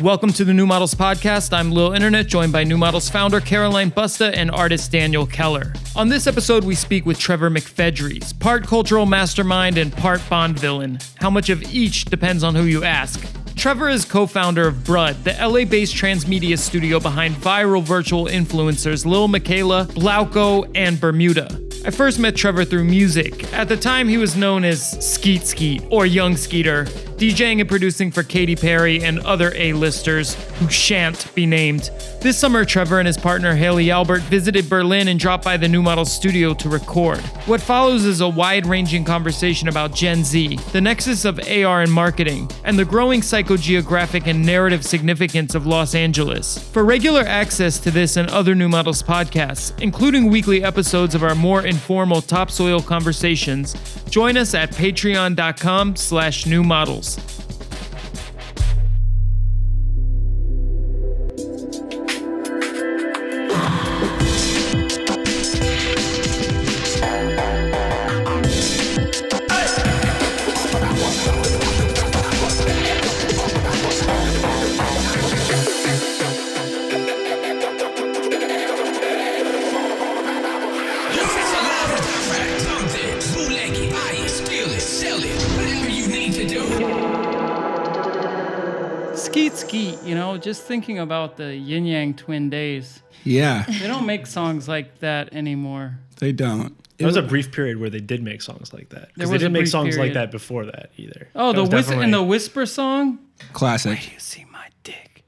Welcome to the New Models Podcast. I'm Lil Internet, joined by New Models founder Caroline Busta and artist Daniel Keller. On this episode, we speak with Trevor McFedries, part cultural mastermind and part Bond villain. How much of each depends on who you ask. Trevor is co founder of Brud, the LA based transmedia studio behind viral virtual influencers Lil Miquela, Glauco, and Bermuda. I first met Trevor through music. At the time, he was known as Skeet Skeet or Young Skeeter, DJing and producing for Katy Perry and other A-listers who shan't be named. This summer, Trevor and his partner Haley Albert visited Berlin and dropped by the New Model studio to record. What follows is a wide-ranging conversation about Gen Z, the nexus of AR and marketing, and the growing psychogeographic and narrative significance of Los Angeles. For regular access to this and other New Models podcasts, including weekly episodes of our more informal topsoil conversations, join us at patreon.com slash new models. Skeet just thinking about the Ying Yang Twin days. Yeah, They don't make songs like that anymore. they don't. There was a brief period where they did make songs like that. Because they didn't make songs period. like that before that either. Oh, That the was whisper definitely- and the whisper song. Classic. You see my dick.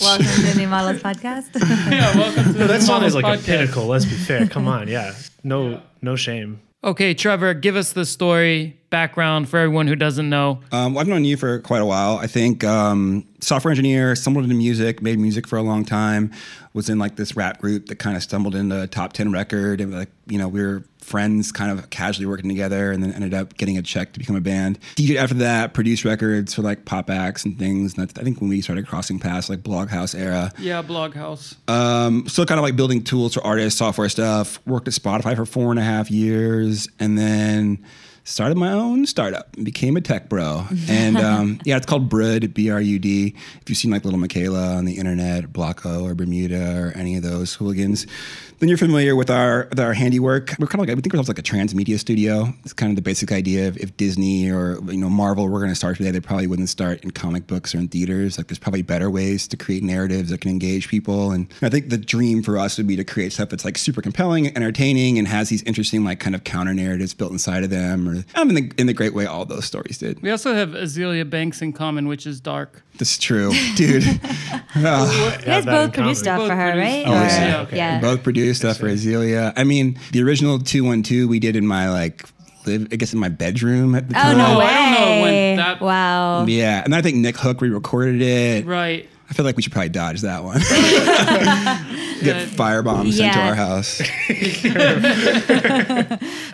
Welcome to the New Podcast. Yeah, welcome to the That song is Models like a pinnacle. Let's be fair. Come on, yeah. No, no shame. Okay, Trevor, give us the story background for everyone who doesn't know. Um, I've known you for quite a while. I think um, software engineer, stumbled into music, made music for a long time. Was in like this rap group that kind of stumbled into a top ten record, and like you know we were friends, kind of casually working together, and then ended up getting a check to become a band. DJ after that, produced records for like pop acts and things. And that's, I think when we started crossing paths, like Bloghouse era. Yeah, Bloghouse. Um, still kind of like building tools for artists, software stuff. Worked at Spotify for four and a half years, and then started my own startup and became a tech bro. And um, yeah, it's called Brud, B R U D. If you've seen like Little Miquela on the internet, Blawko or Bermuda or any of those hooligans, then you're familiar with our with our handiwork. We're kind of like we think ourselves like a transmedia studio. It's kind of the basic idea of if Disney or you know Marvel were going to start today, they probably wouldn't start in comic books or in theaters. Like there's probably better ways to create narratives that can engage people. And I think the dream for us would be to create stuff that's like super compelling, entertaining, and has these interesting like kind of counter narratives built inside of them. Or I mean, in the, in the great way all those stories did. We also have Azealia Banks in common, which is dark. This is true, dude. Ah. you guys both produced stuff Both for her, right? Oh, Or- yeah, okay. yeah. Both produced stuff for Azealia. I mean, the original 212 we did in my like live, I guess in my bedroom at the Oh time. no Oh, way! I don't know it went that- wow. Yeah, and then I think Nick Hook re-recorded it. Right. I feel like we should probably dodge that one. Get firebombs sent to Yeah. our house.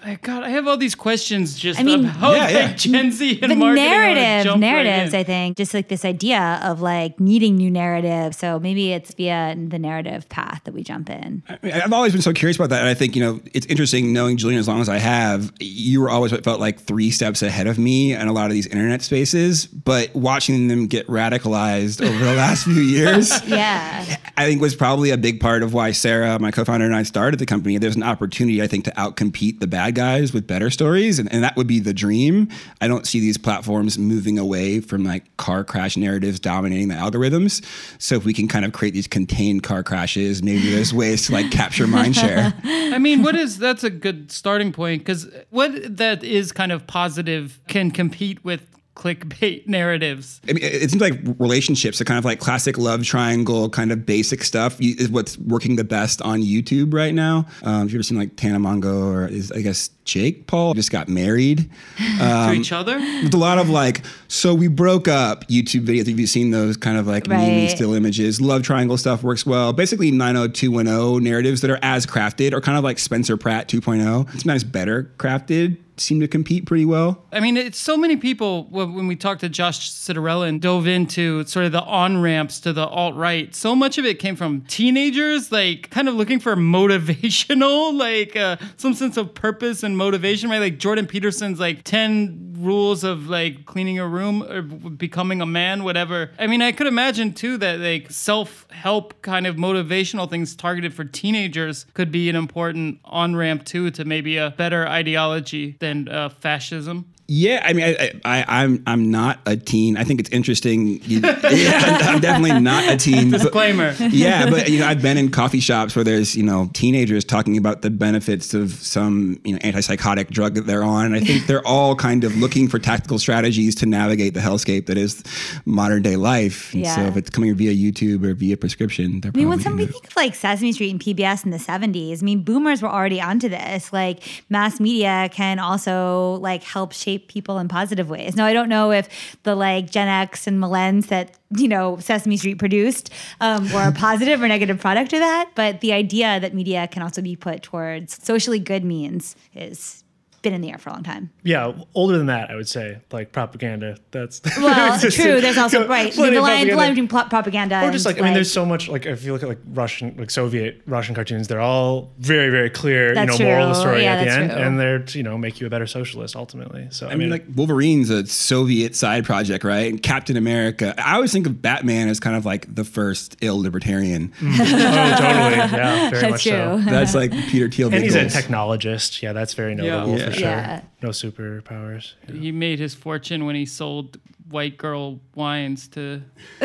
I, God, I have all these questions just I mean- about Yeah, yeah. like Gen Z and the marketing. I wanna narrative jump right narratives in. i think just like this idea of like needing new narratives so maybe it's via the narrative path that we jump in I mean, I've always been so curious about that, and I think you know it's interesting knowing Julian as long as I have. You were always what felt like three steps ahead of me in a lot of these internet spaces, but watching them get radicalized over the last few years. yeah I think was probably a big part of why Sarah, my co-founder, and I started the company. There's an opportunity, I think, to outcompete the bad guys with better stories, and, and that would be the dream. I don't see these platforms moving away from like car crash narratives dominating the algorithms. So if we can kind of create these contained car crashes, maybe there's ways to like capture mind share. I mean, what is that's a good starting point because what that is kind of positive can compete with clickbait narratives. I mean, it it seems like relationships, are kind of like classic love triangle, kind of basic stuff, is what's working the best on YouTube right now. Um, have you ever seen like Tana Mongeau or is I guess Jake Paul just got married? to each other. With a lot of like, so we broke up YouTube videos. Have you seen those kind of like meme Right. still images? Love triangle stuff works well. Basically, 90210 narratives that are as crafted or kind of like Spencer Pratt 2.0. Sometimes better crafted, seem to compete pretty well. I mean, it's so many people when we talked to Josh Citarella and dove into sort of the on ramps to the alt right. So much of it came from teenagers, like kind of looking for motivational, like uh, some sense of purpose and motivation, right? Like Jordan Peterson's like 10 rules of like cleaning a room or becoming a man, whatever. I mean, I could imagine too that like self help kind of motivational things targeted for teenagers could be an important on ramp too to maybe a better ideology than uh, fascism. Yeah, I mean, I, I, I'm I'm not a teen. I think it's interesting. You, yeah, I'm, I'm definitely not a teen. but- Disclaimer. yeah, but you know, I've been in coffee shops where there's you know teenagers talking about the benefits of some you know antipsychotic drug that they're on, and I think they're all kind of looking for tactical strategies to navigate the hellscape that is modern day life. And so if it's coming via YouTube or via prescription, they're I mean, when probably somebody gonna- think of like Sesame Street and PBS in the 70s, I mean, boomers were already onto this. Like, mass media can also like help shape people in positive ways. Now, I don't know if the like Gen X and Millennials that, you know, Sesame Street produced um, were a positive or negative product of that, but the idea that media can also be put towards socially good means is been in the air for a long time. Yeah, older than that, I would say, like propaganda. That's Well, Just- true. There's also right the plenty of line, the propaganda. line between pl- propaganda Or just and, like, I mean, there's so much like if you look at like Russian, like Soviet Russian cartoons, they're all very, very clear, That's you know, moral of the story Yeah, at the end, true. and they're to, you know make you a better socialist ultimately. So I, I mean, like Wolverine's a Soviet side project, right? And Captain America. I always think of Batman as kind of like the first ill libertarian. oh, totally, yeah, very That's much so. true. That's like Peter Thiel. And he's a technologist. Yeah, that's very notable Yeah. For sure. Yeah. No superpowers. Yeah. He made his fortune when he sold white girl wines to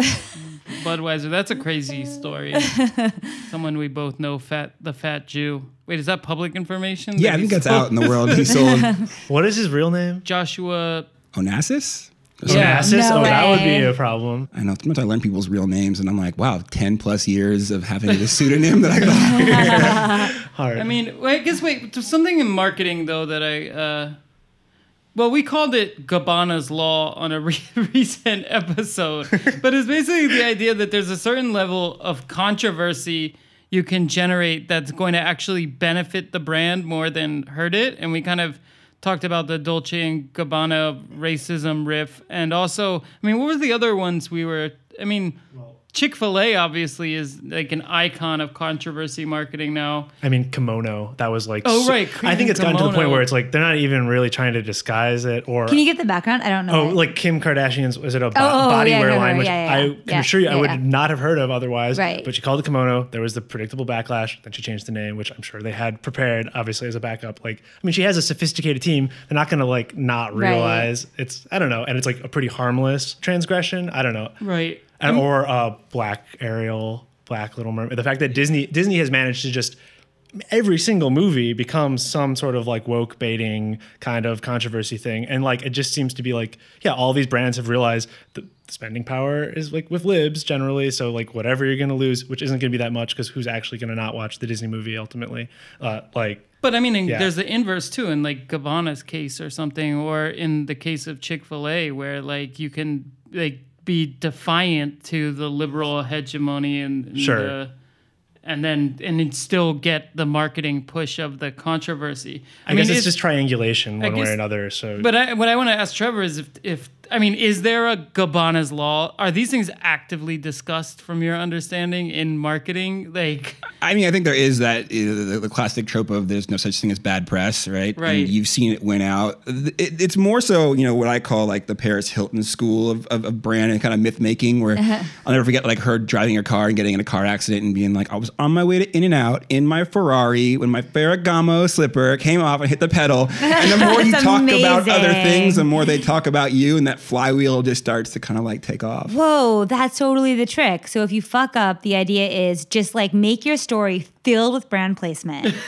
Budweiser. That's a crazy story. Someone we both know, fat the fat Jew. Wait, is that public information? Yeah, that I think that's sold? out in the world. He sold What is his real name? Joshua. Onassis. Yeah. Onassis? No oh, that would be a problem. I know. Sometimes I learn people's real names, and I'm like, wow, ten plus years of having a pseudonym that I got. Hard. I mean, I guess wait. There's something in marketing though that I. Uh, well, we called it Gabbana's law on a re- recent episode, but it's basically the idea that there's a certain level of controversy you can generate that's going to actually benefit the brand more than hurt it. And we kind of talked about the Dolce and Gabbana racism riff, and also, I mean, what were the other ones we were? I mean. Chick fil A obviously is like an icon of controversy marketing now. I mean, kimono. That was like. Oh, so- right, I think it's gotten to the point where it's like they're not even really trying to disguise it, or Can you get the background? I don't know. oh, it. like Kim Kardashian's was it a bo- oh, oh, oh, body yeah, wear no, no, line, which yeah, yeah, I yeah. can Yeah, assure you I would yeah. not have heard of otherwise. Right. But she called it kimono. There was the predictable backlash. Then she changed the name, which I'm sure they had prepared, obviously as a backup. Like, I mean, she has a sophisticated team. They're not going to like not Right. realize it's. I don't know, and it's like a pretty harmless transgression. I don't know. Right. And, or uh, Black Ariel, Black Little Mermaid. The fact that Disney Disney has managed to just every single movie becomes some sort of like woke baiting kind of controversy thing, and like it just seems to be like yeah, all these brands have realized the spending power is like with libs generally. So like whatever you're gonna lose, which isn't gonna be that much because who's actually gonna not watch the Disney movie ultimately? Uh, like But I mean, Yeah. there's the inverse too, in like Gabbana's case or something, or in the case of Chick Fil A, where like you can like be defiant to the liberal hegemony and, and Sure. the- and then and still get the marketing push of the controversy. I, guess it's is- just triangulation one way or another. So But I, what I want to ask Trevor is if, if I mean, is there a Gabbana's law? Are these things actively discussed from your understanding in marketing? Like, I mean, I think there is that the, the classic trope of there's no such thing as bad press, right? Right. And you've seen it win out. It, it's more so, you know, what I call like the Paris Hilton school of, of, of brand and kind of myth making, where uh-huh. I'll never forget like her driving her car and getting in a car accident and being like, I was on my way to In and Out in my Ferrari when my Ferragamo slipper came off and hit the pedal. And the more you talk about other things, the more they talk about you, and that flywheel just starts to kind of like take off. Whoa, that's totally the trick. So if you fuck up, the idea is just like make your story filled with brand placement.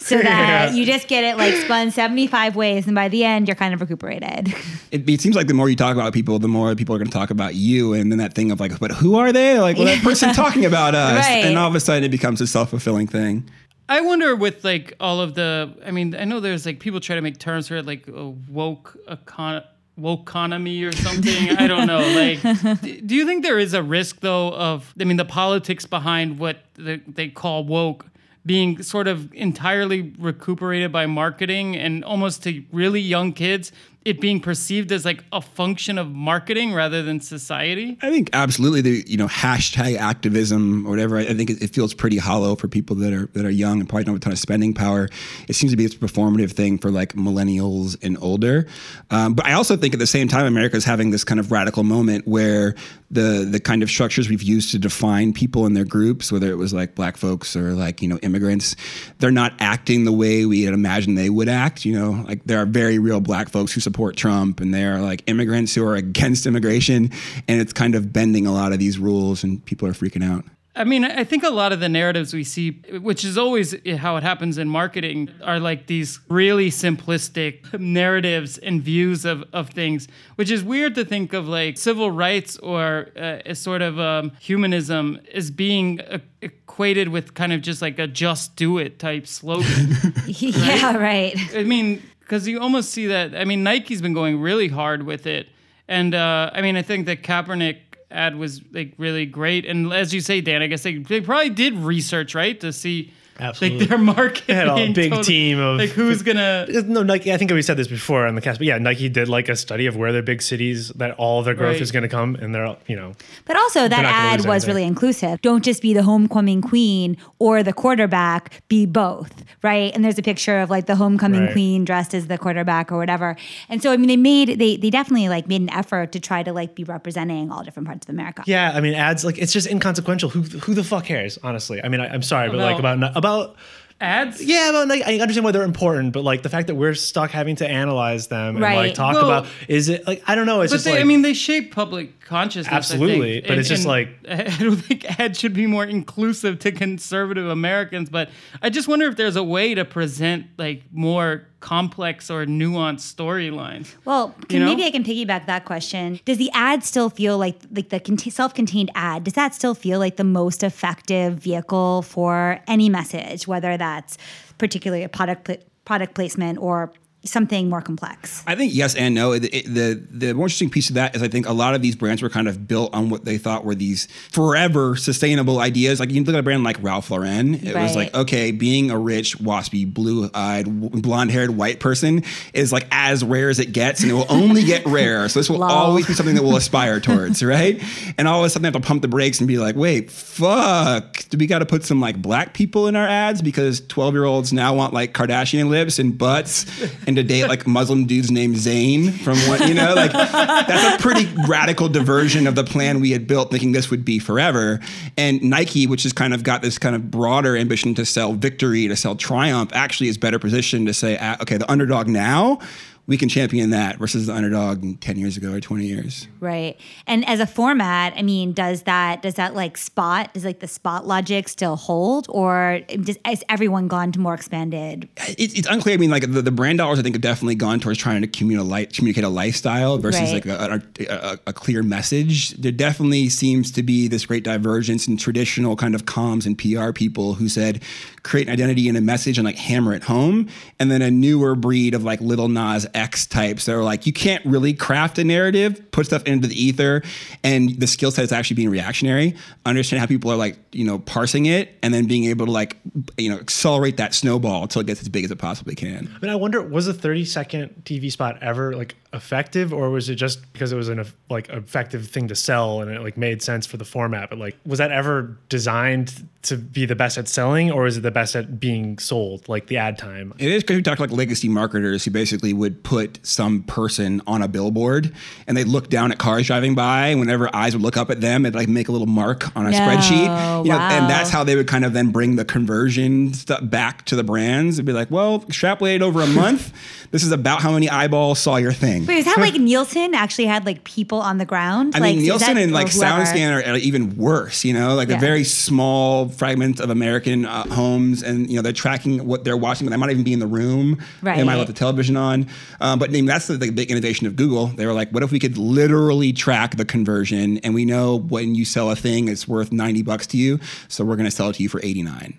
So that Yeah. you just get it like spun 75 ways, and by the end, you're kind of recuperated. it, it seems like the more you talk about people, the more people are going to talk about you, and then that thing of like, but who are they? Like, well, that person talking about us, Right. and all of a sudden it becomes a self fulfilling thing. I wonder with like all of the. I mean, I know there's like people try to make terms for it, like a woke econ. Woke economy or something. I don't know. Like, do you think there is a risk though of? I mean, the politics behind what the, they call woke being sort of entirely recuperated by marketing and almost to really young kids it being perceived as like a function of marketing rather than society? I think absolutely the you know hashtag activism or whatever. I think it, feels pretty hollow for people that are that are young and probably don't have a ton of spending power. It seems to be a performative thing for like millennials and older. Um, but I also think at the same time, America is having this kind of radical moment where the the kind of structures we've used to define people in their groups, whether it was like black folks or like you know immigrants, they're not acting the way we had imagined they would act. You know, like there are very real black folks who support Trump, and they're like immigrants who are against immigration, and it's kind of bending a lot of these rules, and people are freaking out. I mean, I think a lot of the narratives we see, which is always how it happens in marketing, are like these really simplistic narratives and views of, of things, which is weird to think of like civil rights or uh, a sort of um, humanism as being uh, equated with kind of just like a just do it type slogan. yeah, right. I mean, because you almost see that. I mean, Nike's been going really hard with it. And uh, I mean, I think that Kaepernick ad was like really great. And as you say, Dan, I guess they, they probably did research, right? To see Absolutely. like their marketing. They had a big total- team of like who's gonna No, Nike. I think we said this before on the cast, but yeah, Nike did like a study of where the big cities that all their growth Right. is going to come, and they're you know But also, that ad was anything. really inclusive. Don't just be the homecoming queen or the quarterback, be both, right? And there's a picture of like the homecoming Right. queen dressed as the quarterback or whatever. And so, I mean, they made, they, they definitely like made an effort to try to like be representing all different parts of America. yeah. I mean, ads like it's just inconsequential. Who who the fuck cares? Honestly, I mean, I, I'm sorry, oh, but like About- about about ads. yeah, about Nike. I understand why they're important, but like the fact that we're stuck having to analyze them and Right. like talk Well- about is it like I don't know. It's But just they, like I mean, they shape public consciousness. I Absolutely, think. but it's just like- I don't think ads should be more inclusive to conservative Americans. But I just wonder if there's a way to present like more complex or nuanced storylines. Well, can, You know? maybe I can piggyback that question. Does the ad still feel like like the cont- self-contained ad? Does that still feel like the most effective vehicle for any message, whether that's particularly a product pla- product placement or something more complex? I think yes and no. It- it- the the more interesting piece of that is I think a lot of these brands were kind of built on what they thought were these forever sustainable ideas. Like you look at a brand like Ralph Lauren, it was like okay, being a rich, waspy, blue-eyed, blonde-haired white person is like as rare as it gets, and it will only get rarer. So this will Lol. always be something that we'll aspire towards, right? And all of a sudden, they have to pump the brakes and be like, wait, fuck, do we got to put some like black people in our ads because twelve-year-olds now want like Kardashian lips and butts and to date like Muslim dudes named Zayn from what you know, like that's a pretty radical diversion of the plan we had built, thinking this would be forever. And Nike, which has kind of got this kind of broader ambition to sell victory, to sell triumph, actually is better positioned to say, ah, okay, the underdog now. We can champion that versus the underdog 10 years ago or 20 years. Right. And as a format, I mean, does that does that like spot does like the spot logic still hold, or does, has everyone gone to more expanded? It's, it's unclear. I mean, like the, the brand dollars, I think have definitely gone towards trying to communicate, communicate a lifestyle versus Right. like a, a, a, a clear message. There definitely seems to be this great divergence in traditional kind of comms and PR people who said create an identity and a message and like hammer it home, and then a newer breed of like little Nas X types that are like you can't really craft a narrative, put stuff into the ether, and the skill set is actually being reactionary. Understand how people are like you know parsing it, and then being able to like you know accelerate that snowball until it gets as big as it possibly can. I mean, I wonder, was a 30 second TV spot ever like effective, or was it just because it was an like effective thing to sell and it like made sense for the format? But like, was that ever designed to be the best at selling, or is it the best at being sold, like the ad time? It is because we talk to like legacy marketers who basically would put some person on a billboard and they'd look down at cars driving by. Whenever eyes would look up at them, it'd like make a little mark on a No, spreadsheet. You know, and that's how they would kind of then bring the conversion stuff back to the brands. It'd be like, well, extrapolated over a month, this is about how many eyeballs saw your thing. Wait, is that like Nielsen actually had like people on the ground? I like, mean, Nielsen that- and like? SoundScan are, are even worse. You know, like Yeah. a very small fragment of American uh, homes, and you know they're tracking what they're watching, but they might even be in the room. They might Right. let the television on. Um, but I mean, that's the, the big innovation of Google. They were like, what if we could literally track the conversion, and we know when you sell a thing, it's worth ninety bucks to you, so we're going to sell it to you for eighty nine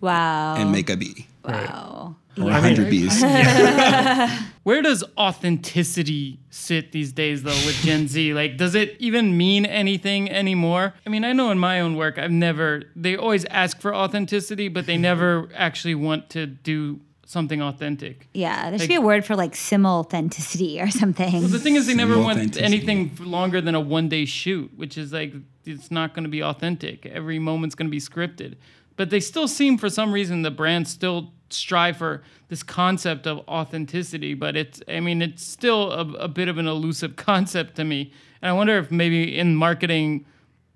Wow. and make a B. Wow. or 100 bees. Where does authenticity sit these days, though, with Gen Z? Like, does it even mean anything anymore? I mean, I know in my own work, I've never, they always ask for authenticity, but they never actually want to do something authentic. Yeah, there should Like- be a word for like sim authenticity or something. Well, The thing is, they never want anything longer than a one day shoot, which is like, it's not going to be authentic. Every moment's going to be scripted. But they still seem, for some reason, the brands still strive for this concept of authenticity. But it's, I mean, it's still a, a bit of an elusive concept to me. And I wonder if maybe in marketing,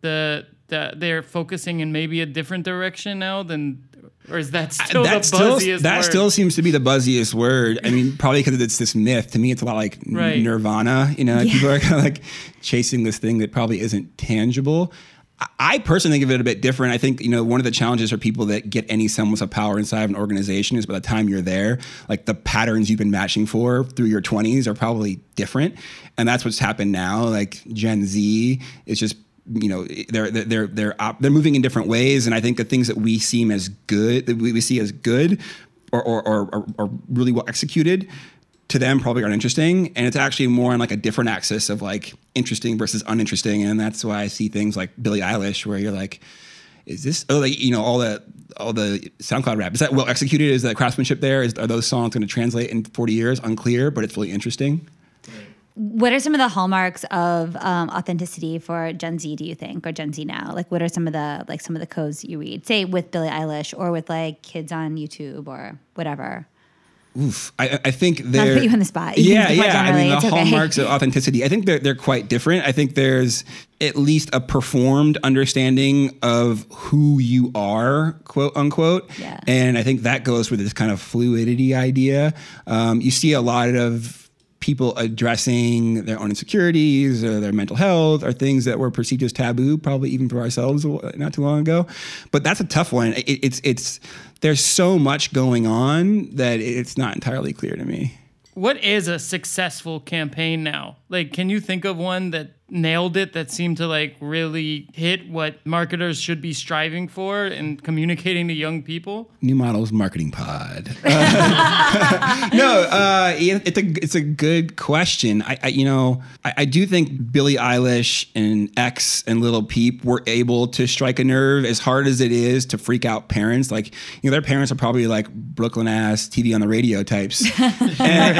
the, the they're focusing in maybe a different direction now than, or is that still that the still, buzziest that word? still seems to be the buzziest word. I mean, probably because it's this myth. To me, it's a lot like Right. Nirvana. You know, like people are kind of like chasing this thing that probably isn't tangible. I- I personally think of it a bit different. I think you know one of the challenges for people that get any semblance of power inside of an organization is by the time you're there, like the patterns you've been matching for through your 20s are probably different, and that's what's happened now. Like Gen Z is just you know they're they're they're they're, op- they're moving in different ways, and I think the things that we seem as good that we, we see as good or or, or, or really well executed to them probably aren't interesting. And it's actually more on like a different axis of like interesting versus uninteresting. And that's why i see things like billie eilish where you're like is this oh like you know all the all the soundcloud rap is that well executed? Is that craftsmanship there? Is are those songs going to translate in 40 years? Unclear but it's really interesting What are some of the hallmarks of um, authenticity for Gen Z? Do you think, or Gen Z now? Like, what are some of the like some of the codes you read? Say with Billie Eilish, or with like kids on YouTube, or whatever. Oof. I, I think they're to put you on the spot. You Yeah, yeah. I mean, the okay. hallmarks of authenticity. I think they're they're quite different. I think there's at least a performed understanding of who you are, quote unquote. Yeah. And I think that goes with this kind of fluidity idea. Um, you see a lot of people addressing their own insecurities or their mental health or things that were perceived as taboo, probably even for ourselves uh, not too long ago. But that's a tough one. It, it's it's there's so much going on that it's not entirely clear to me. What is a successful campaign now? Like, can you think of one that nailed it that seemed to like really hit what marketers should be striving for and communicating to young people? New Models Marketing Pod. Uh, no, uh, it's a it's a good question. I, I you know I, I do think Billie Eilish and X and Little Peep were able to strike a nerve as hard as it is to freak out parents. Like you know their parents are probably like Brooklyn ass TV on the radio types, and,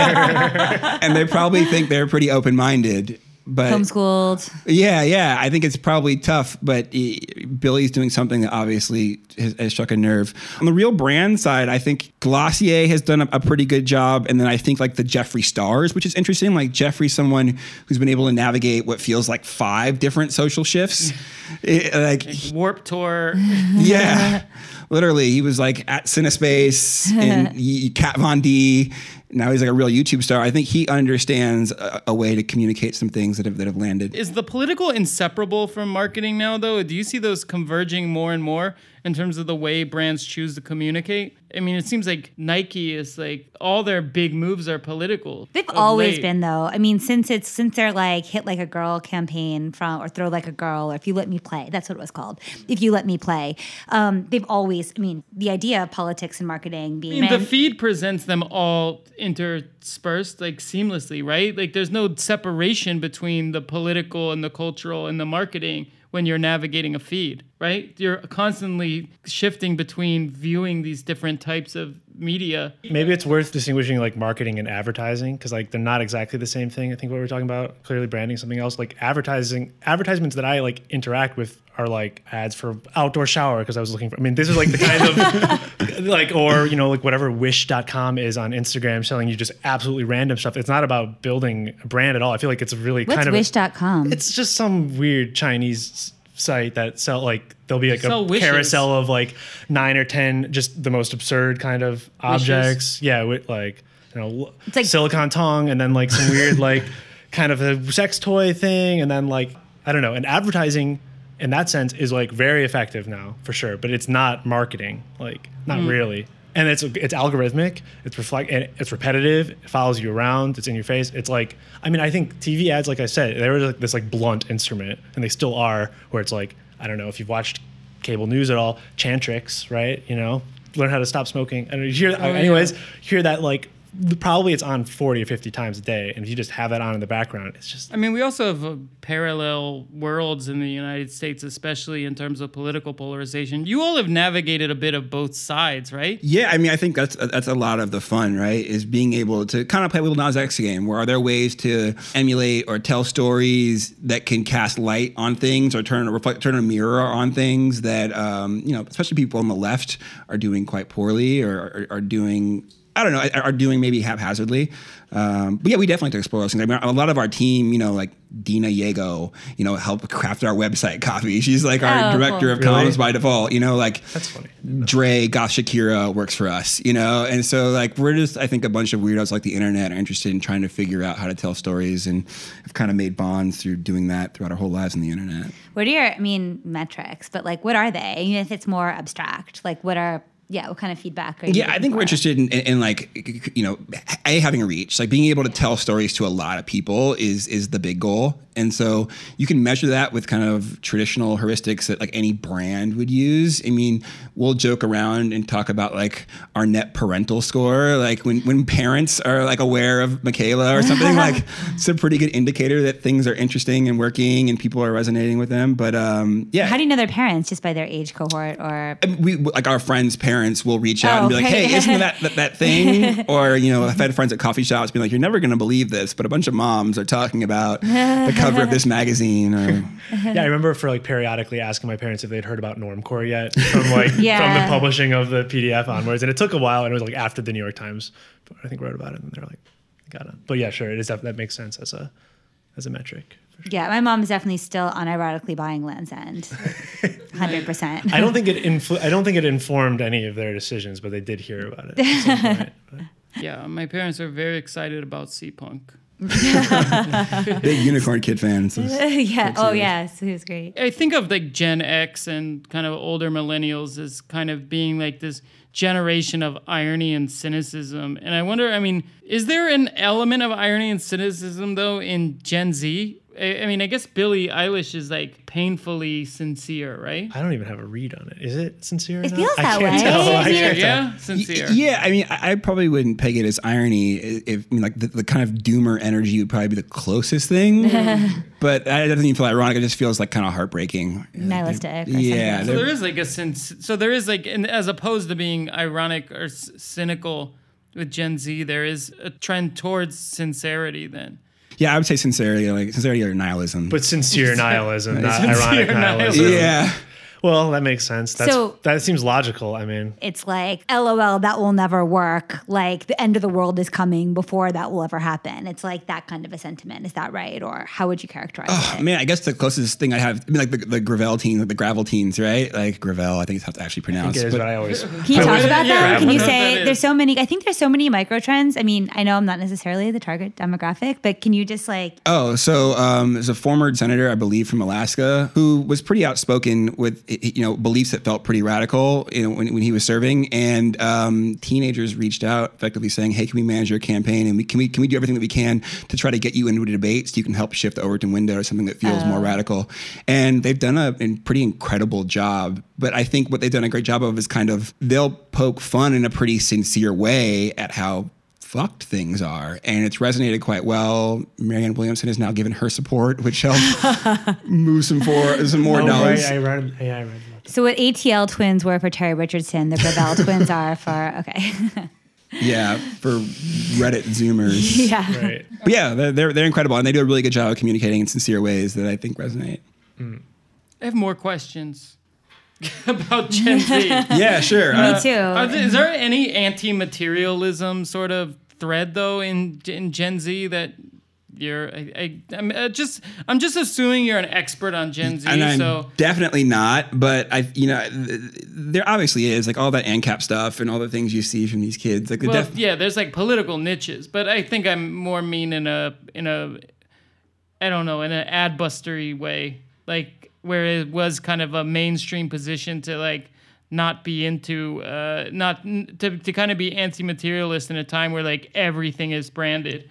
and they probably think they're pretty open minded. But Homeschooled. yeah, yeah. I think it's probably tough, but eh, Billie's doing something that obviously has, has struck a nerve. On the real brand side, I think Glossier has done a, a pretty good job, and then I think like the Jeffree Stars, which is interesting. Like Jeffree's someone who's been able to navigate what feels like five different social shifts. Eh, like Warp Tour. yeah, literally, he was like at Cinespace and he, Kat Von D. Now he's like a real YouTube star. I think he understands a, a way to communicate some things that have that have landed. Is the political inseparable from marketing now, though? Do you see those converging more and more in terms of the way brands choose to communicate? I mean, it seems like Nike is like all their big moves are political. They've always late. been though. I mean, since it's since they're like hit like a girl campaign from or throw like a girl or if you let me play, that's what it was called. If you let me play, um, they've always. I mean, the idea of politics and marketing being I mean, the feed presents them all interspersed like seamlessly, right? Like there's no separation between the political and the cultural and the marketing when you're navigating a feed, right? You're constantly shifting between viewing these different types of media. Maybe it's worth distinguishing like marketing and advertising because like they're not exactly the same thing. I think what we're talking about clearly branding something else like advertising advertisements that I like interact with are like ads for outdoor shower because I was looking for I mean this is like the kind of like or you know like whatever wish.com is on Instagram selling you just absolutely random stuff. It's not about building a brand at all. I feel like it's really What's kind of a- Wish.com? it's just some weird Chinese s- site that sell like there'll be like Sell a wishes. carousel of like nine or ten just the most absurd kind of objects. Yeah, with like you know It's like- silicon tongue and then like some weird like kind of a sex toy thing and then like I don't know. And advertising in that sense is like very effective now for sure, but it's not marketing. Like not mm. really. And it's it's algorithmic. It's reflect. and It's repetitive. It follows you around. It's in your face. It's like I mean I think TV ads, like I said, they were like this like blunt instrument, and they still are. Where it's like I don't know if you've watched cable news at all, Chantix, right? You know, learn how to stop smoking. And you hear, Oh, yeah. anyways, hear that like probably it's on 40 or 50 times a day. And if you just have that on in the background, it's just I mean, we also have uh, parallel worlds in the United States, especially in terms of political polarization. You all have navigated a bit of both sides, right? Yeah, I mean, I think that's that's a lot of the fun, right? Is being able to kind of play a little Nas X game. Where are there ways to emulate or tell stories that can cast light on things or turn reflect turn a mirror on things that um, you know, especially people on the left are doing quite poorly or are, are doing. I don't know, are- are doing maybe haphazardly. Um, but yeah, we definitely like to explore those things. I mean, a lot of our team, you know, like Dena Yago, you know, help craft our website copy. She's like our Oh, director cool. of Really? comms by default. You know, like That's funny. Dre, Goth Shakira works for us, you know? And so, like, we're just, I think, a bunch of weirdos like the internet are interested in trying to figure out how to tell stories and have kind of made bonds through doing that throughout our whole lives on the internet. What are your, I mean, metrics, but like, what are they? Even if it's more abstract, like, what are, yeah, what kind of feedback are you? Yeah, I think we're interested in, in, in, like you know, a having a reach, like being able to tell stories to a lot of people is is the big goal, and so you can measure that with kind of traditional heuristics that like any brand would use. I mean, we'll joke around and talk about like our net parental score, like when when parents are like aware of Miquela or something, like it's a pretty good indicator that things are interesting and working and people are resonating with them. But um, yeah, How do you know their parents just by their age cohort or? we like our friends' parents will reach out Oh, and be oh, like, okay. "Hey, isn't that that, that thing?" or you know, I've had friends at coffee shops be like, "You're never going to believe this," but a bunch of moms are talking about the cover of this magazine. Or Yeah, I remember for like periodically asking my parents if they'd heard about Normcore yet from like from the publishing of the PDF onwards, and it took a while, and it was like after the New York Times, I think wrote about it, and they're like, "Got it." But yeah, sure, it is that that makes sense as a as a metric. For sure. Yeah, my mom's definitely still unironically buying Land's End, hundred percent. I don't think it influ- I don't think it informed any of their decisions, but they did hear about it. At some point. Yeah, my parents are very excited about Sea Punk. big unicorn kid fans. yeah. Oh yes, it was great. I think of like Gen X and kind of older millennials as kind of being like this generation of irony and cynicism. And I wonder, I mean, is there an element of irony and cynicism though in Gen Z? I, I mean, I guess Billie Eilish is like painfully sincere, right? I don't even have a read on it. Is it sincere? It enough? feels I that can't way. tell. I Sincere, can't tell. yeah, sincere. Y- Yeah, I mean, I, I probably wouldn't peg it as irony. If I mean, like the, the kind of doomer energy would probably be the closest thing, but that doesn't even feel ironic. It just feels like kind of heartbreaking. Nihilistic or Yeah. So there is like a sense. So there is like, and as opposed to being ironic or c- cynical with Gen Z, there is a trend towards sincerity. Then yeah, I would say sincerity, like sincerity or nihilism. But sincere nihilism, not Sincere ironic nihilism. nihilism. yeah. Well, that makes sense. That's, So- that seems logical. I mean, It's like, LOL, that will never work. Like the end of the world is coming before that will ever happen. It's like that kind of a sentiment. Is that right? Or how would you characterize it? Man, I guess the closest thing I have, I mean, like the, the Gravel teens, like the Gravel teens, right? Like Gravel, I think it's how to actually I pronounce. think it is, but- but I always. Can you talk about yeah, that? Can you say there's so many? I think there's so many micro trends. I mean, I know I'm not necessarily the target demographic, but can you just like Oh, so um, there's a former senator, I believe, from Alaska, who was pretty outspoken with you know beliefs that felt pretty radical, you know, when, when he was serving, and um, teenagers reached out, effectively saying, "Hey, can we manage your campaign, and we, can we can we do everything that we can to try to get you into a debate so you can help shift the Overton window to something that feels more radical?" And they've done a, a pretty incredible job. But I think what they've done a great job of is kind of they'll poke fun in a pretty sincere way at how fucked things are. And it's resonated quite well. Marianne Williamson has now given her support, which helped move some, for, some more Oh, dollars. right, I read. Yeah, I read so what ATL twins were for Terry Richardson, the Gravel twins are for okay. Yeah, for Reddit Zoomers. yeah. Right. But yeah, they're, they're, they're incredible. And they do a really good job of communicating in sincere ways that I think resonate. Mm. I have more questions about Gen Z. Yeah, sure. Me Uh, too. Are there, is there any anti-materialism sort of thread though in in Gen Z that you're? I, I, I'm uh, just I'm just assuming you're an expert on Gen Z. and I'm so definitely not, but I, you know, th- there obviously is like all that ANCAP stuff and all the things you see from these kids. Like the well, def- yeah, there's like political niches, but I think I'm more mean in a in a I don't know in an ad bustery way, like where it was kind of a mainstream position to like not be into uh not to, to kind of be anti-materialist in a time where like everything is branded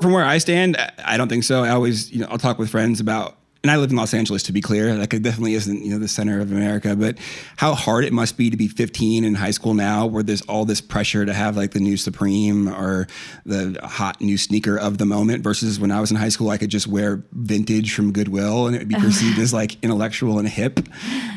from where I stand, I- don't think so. I always, you know, I'll talk with friends about and I live in Los Angeles to be clear. Like it definitely isn't, you know, the center of America, but how hard it must be to be 15 in high school now where there's all this pressure to have like the new Supreme or the hot new sneaker of the moment versus when I was in high school, I could just wear vintage from Goodwill and it would be perceived as like intellectual and hip.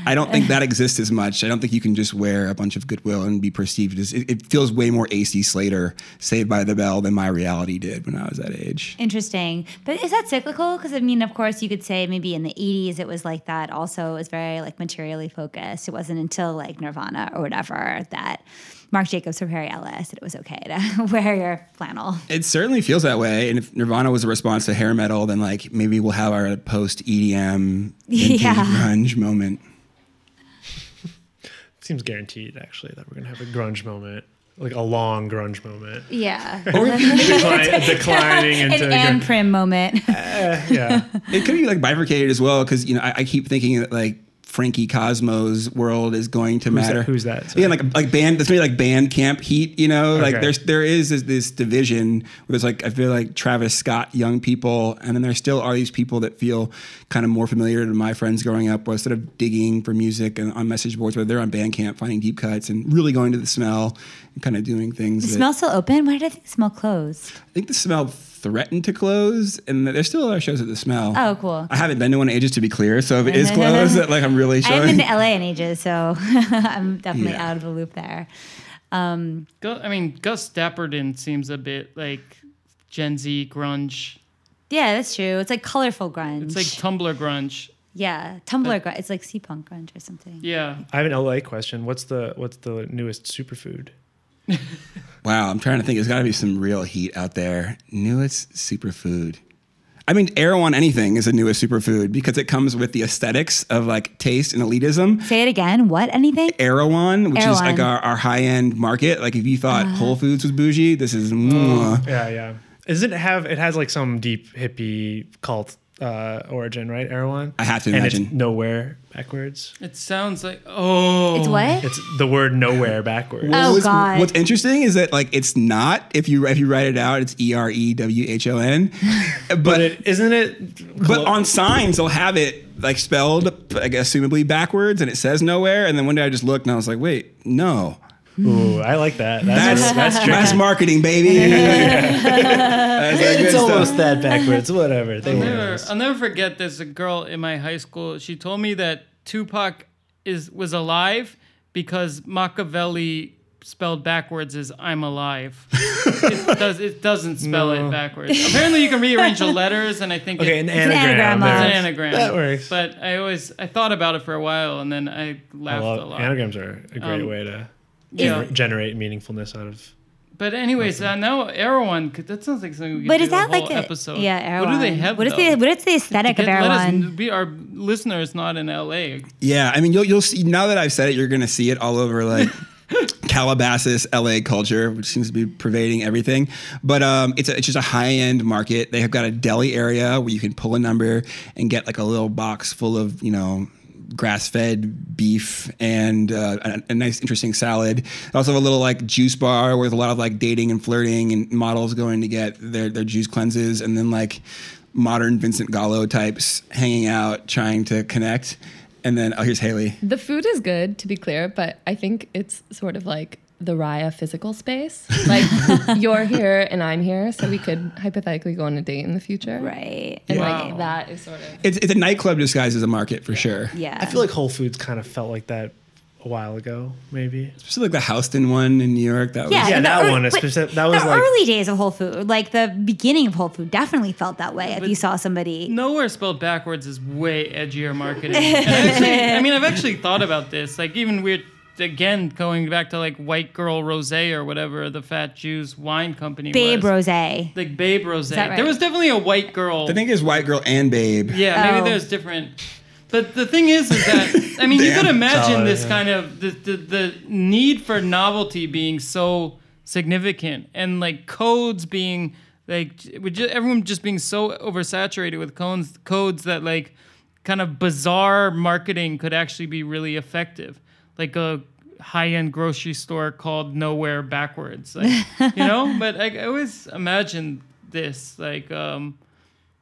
I don't think that exists as much. I don't think you can just wear a bunch of Goodwill and be perceived as, it, it feels way more AC Slater, Saved by the Bell than my reality did when I was that age. Interesting. But is that cyclical? Because I mean, of course, you could say maybe in the 80s it was like that. Also, it was very like materially focused. It wasn't until like Nirvana or whatever that Marc Jacobs or Perry Ellis that it was okay to wear your flannel. It certainly feels that way. And if Nirvana was a response to hair metal, then like maybe we'll have our post EDM Yeah. grunge moment. Seems guaranteed actually that we're gonna have a grunge moment, like a long grunge moment, Yeah. Or decline, declining into Anne grunge. Prim moment. Eh, yeah. It could be like bifurcated as well because you know I, I keep thinking that like Frankie Cosmos world is going to Who's matter. that- who's that? Sorry. Yeah, like like band. That's maybe like band camp heat. You know, like there's there is this, this division where there's like I feel like Travis Scott young people, and then there still are these people that feel kind of more familiar to my friends growing up, where sort of digging for music and on message boards, where they're on Bandcamp finding deep cuts and really going to the smell and kind of doing things. The that, smell still open? Why did I think the smell closed? I think the smell threatened to close, and there's still other shows at the smell. Oh, cool. I haven't been to one in ages to be clear, so if it is closed, like I'm really sure. I haven't been to LA in ages, so I'm definitely Yeah. out of the loop there. Um, Gu- I mean, Gus Dapperton seems a bit like Gen Z grunge. Yeah, that's true. It's like colorful grunge. It's like Tumblr grunge. yeah, Tumblr grunge. It's like sea punk grunge or something. Yeah. I have an LA question. What's the what's the newest superfood? Wow, I'm trying to think. There's got to be some real heat out there. Newest superfood. I mean, Erewhon anything is a newest superfood because it comes with the aesthetics of like taste and elitism. Say it again. What? Anything? Erewhon, which is like our, our high end market. Like if you thought Uh-huh. Whole Foods was bougie, this is mwah. Yeah, yeah. Does it have? It has like some deep hippie cult uh, origin, right? Erewhon. I have to and imagine. it's nowhere backwards. It sounds like oh. It's what? It's the word nowhere backwards. Oh, What's- God. What's interesting is that like it's not if you if you write it out, it's E R E W H O N, But but it isn't it. But on signs, they'll have it like spelled, like, assumably backwards, and it says nowhere. And then one day I just looked and I was like, wait, no. Ooh, I like that. That's That's that's, tricky. that's marketing, baby. That's that good It's stuff. almost that backwards. Whatever. They I'll never. I'll never forget this. A girl in my high school, she told me that Tupac is was alive because Machiavelli spelled backwards is "I'm alive." it does. It doesn't spell No. it backwards. Apparently, you can rearrange the letters, and I think Okay, it, an it's an anagram. anagram an anagram. That works. But I always I thought about it for a while, and then I I laughed a lot. anagrams are a great Um, way to Yeah. generate meaningfulness out of. But anyways, uh, now Erewhon. That sounds like something we could But do is that a whole like a episode. yeah? Erewhon. What do they have? What is though? the what is the aesthetic of Get- let us- Erewhon? we, our listeners not in LA. Yeah, I mean, you'll you'll see now that I've said it, you're gonna see it all over like Calabasas, LA culture, which seems to be pervading everything. But um, it's a, it's just a high end market. They have got a deli area where you can pull a number and get like a little box full of you know grass fed beef and uh, a, a nice interesting salad. They also have a little like juice bar with a lot of like dating and flirting and models going to get their their juice cleanses and then like modern Vincent Gallo types hanging out trying to connect. And then oh here's Haley. The food is good, to be clear, but I think it's sort of like the Raya physical space. Like you're here and I'm here, so we could hypothetically go on a date in the future. right. And Wow. like that is sort of It's, it's a nightclub disguised as a market for sure. Yeah. I feel like Whole Foods kind of felt like that a while ago, maybe. Especially like the Houston one in New York. That was Yeah, Yeah, that ear- one is but specific- that was the like- early days of Whole Food, like the beginning of Whole Food, definitely felt that way. If you saw somebody, Nowhere spelled backwards is way edgier marketing. Actually, I mean, I've actually thought about this. Like even weird. Again, going back to like White Girl Rosé or whatever the Fat Jews wine company Babe was. Rose. Like Babe Rosé. right? There was definitely a white girl. I think it's White Girl and Babe. Yeah, maybe Oh. there's different. But the thing is, is that I mean, you could imagine Solid, this yeah. kind of the, the the need for novelty being so significant, and like codes being like with ju- everyone just being so oversaturated with codes codes that like kind of bizarre marketing could actually be really effective, like a high-end grocery store called Nowhere Backwards, like you know. But I, I always imagine this like. um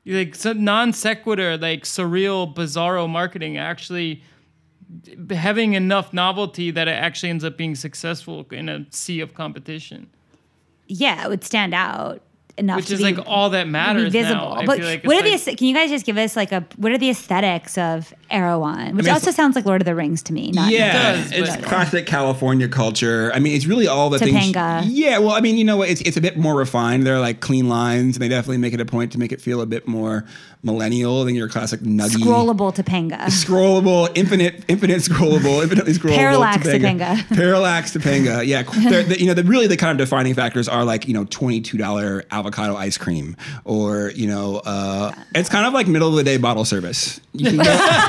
like so non sequitur, like surreal, bizarro marketing actually having enough novelty that it actually ends up being successful in a sea of competition, Yeah, it would stand out enough which is be, like all that matters visible. now. But like what are it's the? Can you guys just give us like a? What are the aesthetics of Erewhon? Which mean, also sounds like Lord of the Rings to me. Not yeah, does, it's but- classic California culture. I mean, it's really all the Topanga. things. Yeah, well, I mean, you know what? It's it's a bit more refined. They're like clean lines, and they definitely make it a point to make it feel a bit more millennial than your classic nuggy. scrollable Topanga. Scrollable, infinite, infinite scrollable, infinitely scrollable. Parallax Topanga. Parallax Topanga. Yeah, the, you know, the really the kind of defining factors are like you know twenty two dollar avocado ice cream, or you know, uh, it's kind of like middle of the day bottle service.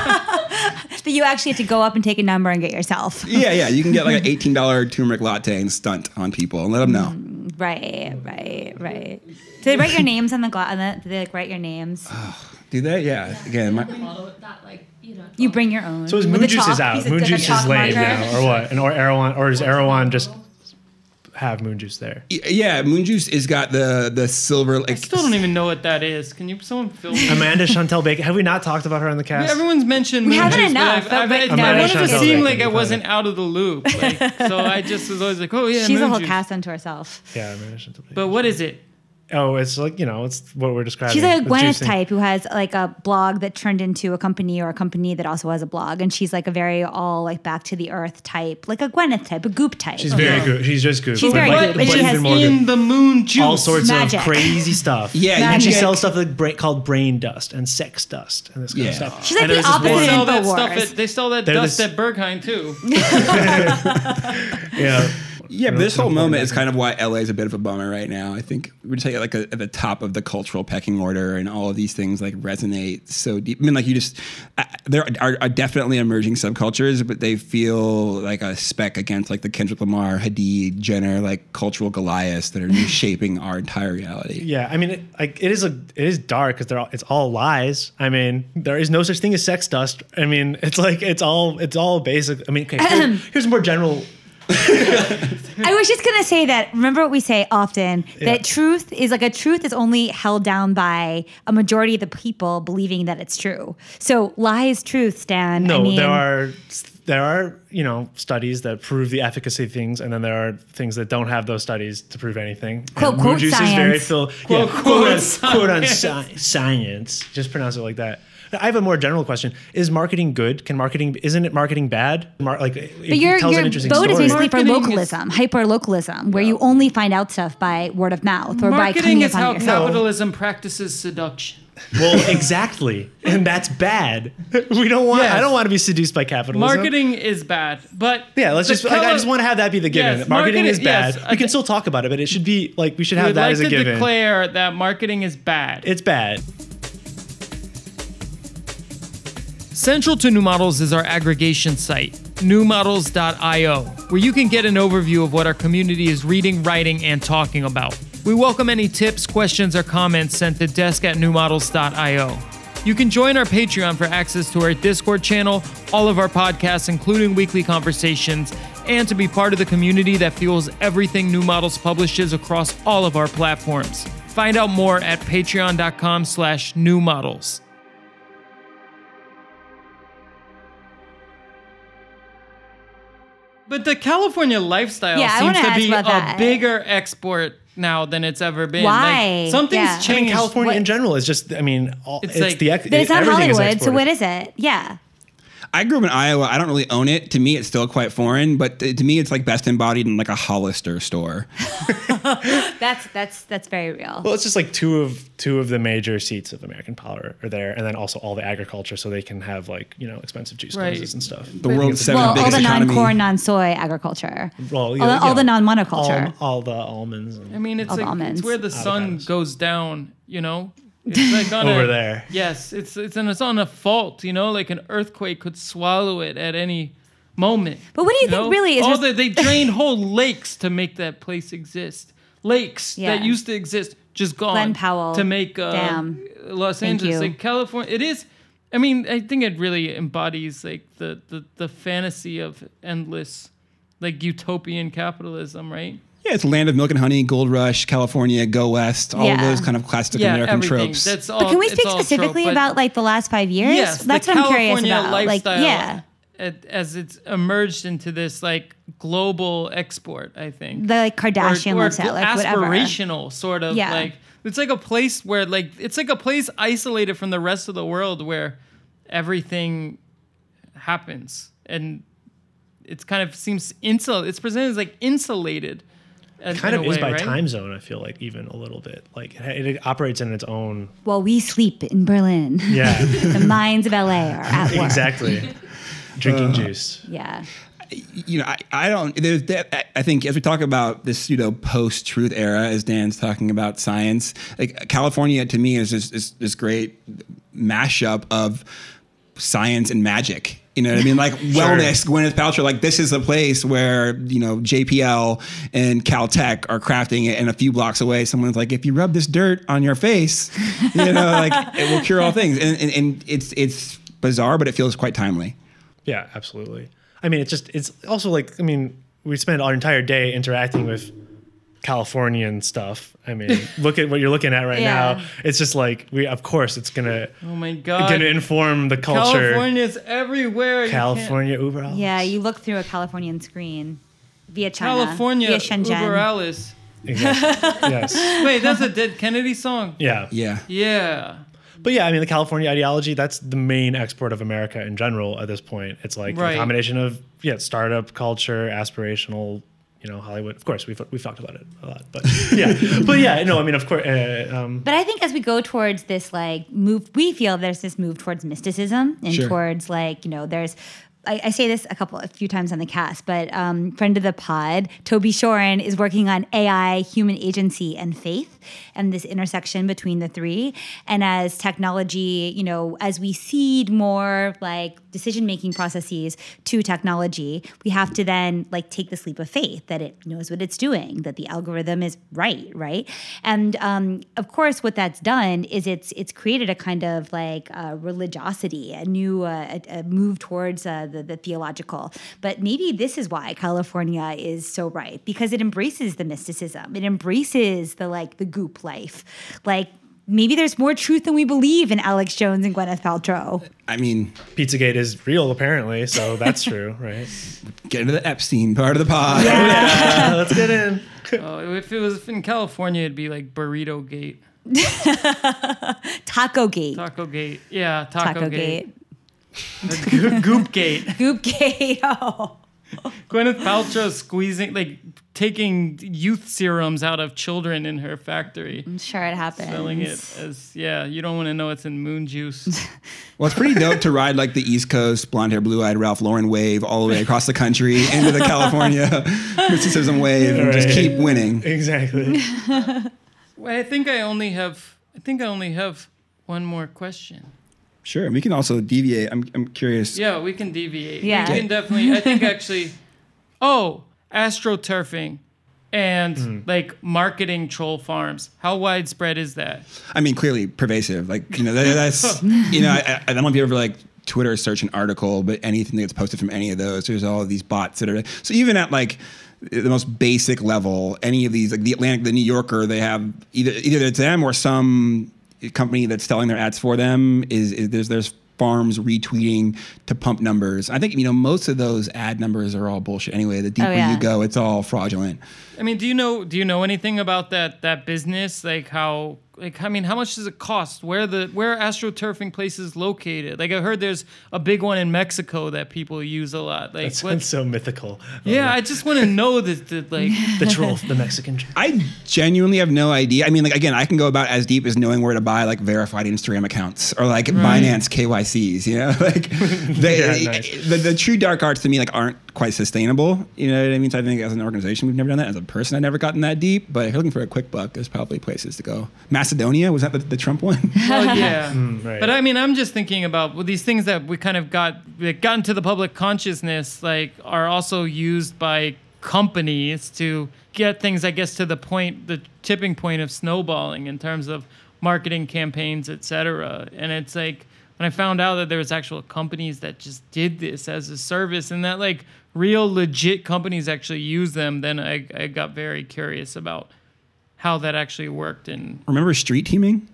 You But you actually have to go up and take a number and get yourself. yeah, yeah, you can get like an eighteen dollar turmeric latte and stunt on people and let them know. Mm, right, right, right. Do they write your names on the glass? Do they like write your names? Do they? Yeah. Again, my, that like you know. You bring your own. So is With Moon Juice is out. Piece Moon Juice is lame now, or what? And or Erewhon, or does Erewhon just have Moon Juice there? yeah, Moon Juice has got the the silver. Like, I still don't even know what that is. Can you someone film me? Amanda Chantel Bacon. Have we not talked about her on the cast? Everyone's mentioned We Moon haven't Juice, enough, but but- I've, I've, no, I wanted to seem like I wasn't out of the loop. Like, so I just was always like, oh yeah, She's Moon a whole Juice. cast unto herself. yeah, Amanda Chantel Bacon. But what is it? Oh, it's like you know, it's what we're describing. She's like a with Gwyneth juicing. type who has like a blog that turned into a company or a company that also has a blog. And she's like a very all like back to the earth type, like a Gwyneth type, a goop type. She's very good. She's just good. She's But very like- good, but but she has in good. the moon juice. all sorts Magic. of crazy stuff. Yeah, and she sells stuff like bra- called brain dust and sex dust and this kind Yeah. of stuff. She's like And the there's this They opposite one- sell that Infowars. stuff. At, they sell that They're dust this- at Berghain too. Yeah. Yeah, but this whole moment is kind of why LA is a bit of a bummer right now. I think we're just like, like a, at the top of the cultural pecking order, and all of these things like resonate so deep. I mean, like you just uh, there are, are definitely emerging subcultures, but they feel like a speck against like the Kendrick Lamar, Hadid, Jenner, like cultural Goliaths that are shaping our entire reality. Yeah, I mean, it, like it is a it is dark because they're all, it's all lies. I mean, there is no such thing as sex dust. I mean, it's like it's all it's all basic. I mean, okay, here- here's more general. I was just gonna say that. Remember what we say often Yeah. that truth is like a truth is only held down by a majority of the people believing that it's true. So lies, truth, Stan. No, I mean, there are there are you know studies that prove the efficacy of things, and then there are things that don't have those studies to prove anything. Quote, and quote, Moon Juice is very science. fil- Quote, yeah, quote, quote, quote on sci- science. Just pronounce it like that. I have a more general question: Is marketing good? Can marketing isn't it marketing bad? Mar- like, it But your, tells your an interesting vote is story. basically for Marketing is- localism, hyper localism, where you only find out stuff by word of mouth or by Marketing coming is upon how it yourself. capitalism practices seduction. Well, exactly, and that's bad. We don't want. Yes. I don't want to be seduced by capitalism. Marketing is bad, but Yeah, let's the just. Like, I just want to have that be the given. Yes, marketing, is bad. yes, I we can still talk about it, but it should be like we should have would that like as a to given. declare that marketing is bad. it's bad. Central to New Models is our aggregation site, newmodels.io, where you can get an overview of what our community is reading, writing, and talking about. We welcome any tips, questions, or comments sent to desk at newmodels.io. You can join our Patreon for access to our Discord channel, all of our podcasts, including weekly conversations, and to be part of the community that fuels everything New Models publishes across all of our platforms. Find out more at patreon.com slash newmodels. But the California lifestyle Yeah, seems wanna be a that. bigger export now than it's ever been. Why? Like, something's Yeah. Changed. I mean, California What- in general is just. I mean, all, It's it's, like- the. ex- But it's not everything is Hollywood, so what is it? Yeah. I grew up in Iowa. I don't really own it. To me, it's still quite foreign, but to to me, it's like best embodied in like a Hollister store. That's that's that's very real. Well, it's just like two of two of the major seats of American power are there, and then also all the agriculture, so they can have like you know expensive juice Right. houses and stuff. The world's seventh well, all the non-corn, non-soy agriculture. Well, all, yeah, the, all yeah. the non-monoculture. all, all the almonds. And, I mean, it's like almonds. it's where the sun Avocados. goes down. You know, it's like on Over a- there. Yes, it's it's and it's on a fault. You know, like an earthquake could swallow it at any moment. But what do you think know? really is All res- the, they drained whole lakes to make that place exist. Lakes Yeah. that used to exist just gone. Glen Powell to make uh, Dam. Los Thank Angeles, you. like California. It is. I mean, I think it really embodies like the the, the fantasy of endless, like utopian capitalism, right? Yeah, it's land of milk and honey, gold rush, California, go west, all of Yeah. those kind of classic yeah, American everything. tropes. That's all. But can we speak all trope, specifically about like the last five years? Yes, That's the what I'm curious California about. Like, yeah, it- as it's emerged into this like global export, I think the like Kardashian or, or lifestyle, like whatever. aspirational sort of Yeah. like it's like a place where like it's like a place isolated from the rest of the world where everything happens and it's kind of seems insul it's presented as like insulated in- kind of a is by right? time zone. I feel like even a little bit like it, it operates in its own. While we sleep in Berlin. Yeah, the minds of LA are at work. exactly. Drinking uh, juice. Yeah. you know, I, I don't. There's that. I think as we talk about this you know, post-truth era, as Dan's talking about science, like California to me is this this, this great mashup of science and magic. You know what I mean? Like wellness, Gwyneth Paltrow. Like this is a place where you know JPL and Caltech are crafting it, and a few blocks away, someone's like, if you rub this dirt on your face, you know, like it will cure all things. And, and, and it's it's bizarre, but it feels quite timely. Yeah, absolutely. I mean, it's just it's also like I mean, we spend our entire day interacting with Californian stuff. I mean, look at what you're looking at right Yeah. now. It's just like we, of course, it's gonna oh my god gonna inform the culture. california's everywhere California Uber. Alles. Yeah, you look through a Californian screen via China. california via Shenzhen. uber alles Exactly. yes. wait that's a dead kennedy song Yeah. Yeah. yeah But yeah, I mean, the California ideology, that's the main export of America in general at this point. It's like Right. a combination of, yeah, startup culture, aspirational, you know, Hollywood. Of course, we've, we've talked about it a lot. But yeah, but yeah, no, I mean, of course. Uh, um, But I think as we go towards this like move, we feel there's this move towards mysticism and Sure. towards like you know there's. I, I say this a couple, a few times on the cast, but um, friend of the pod, Toby Shorin, is working on AI, human agency, and faith, and this intersection between the three. And as technology, you know, as we seed more like decision making processes to technology, we have to then like take this leap of faith that it knows what it's doing, that the algorithm is right, right? And um, of course, what that's done is it's it's created a kind of like uh, religiosity, a new uh, a, a move towards uh, the, the theological. But maybe this is why California is so right because it embraces the mysticism, it embraces the like the goop life, like. Maybe there's more truth than we believe in Alex Jones and Gwyneth Paltrow. I mean, Pizzagate is real, apparently. So that's true, right? get into the Epstein part of the pod. Uh, let's get in. oh, if it was in california it'd be like burrito gate Taco Gate. taco gate yeah taco, Taco gate, Gate. Go- goop gate Oh. gwyneth paltrow squeezing like taking youth serums out of children in her factory I'm sure it happens. selling it as yeah you don't want to know it's in moon juice Well, it's pretty dope to ride like the East Coast blonde hair, blue eyed Ralph Lauren wave all the way across the country into the California mysticism wave and just keep winning. Exactly. Well, I think I only have. I think I only have one more question. Sure. We can also deviate. I'm, I'm curious. Yeah, we can deviate. Yeah. we can definitely. I think actually. Oh, astroturfing, and hmm. like marketing troll farms. How widespread is that? I mean, clearly pervasive. Like, you know, that, that's, you know, I, I don't know if you ever like Twitter search an article, but anything that's posted from any of those, there's all of these bots that are, so even at like, the most basic level, any of these, like the Atlantic, the New Yorker, they have either either it's them or some company that's selling their ads for them. Is, is there's there's farms retweeting to pump numbers. I think you know most of those ad numbers are all bullshit anyway. The oh, deeper yeah. you go, it's all fraudulent. I mean, do you know? Do you know anything about that that business? Like how? Like I mean, how much does it cost? Where the where are astroturfing places located? Like I heard there's a big one in Mexico that people use a lot. Like That what? sounds so mythical. Oh, yeah, I just want to know that, that like The troll, the Mexican troll. I genuinely have no idea. I mean, like again, I can go about as deep as knowing where to buy like verified Instagram accounts or like Binance KYCs. You know, like they, Yeah, nice. the, the true dark arts to me like aren't quite sustainable. You know what I mean? So I think as an organization, we've never done that. As a person, I've never gotten that deep. But if you're looking for a quick buck, there's probably places to go. Macedonia was that the, the Trump one? Well, oh, yeah. Hmm, right. But I mean, I'm just thinking about well, these things that we kind of got that got into the public consciousness, like, are also used by companies to get things, I guess, to the point, the tipping point of snowballing in terms of marketing campaigns, et cetera. And it's like, when I found out that there was actual companies that just did this as a service and that like real legit companies actually use them, then I, I got very curious about how that actually worked And Remember street teaming?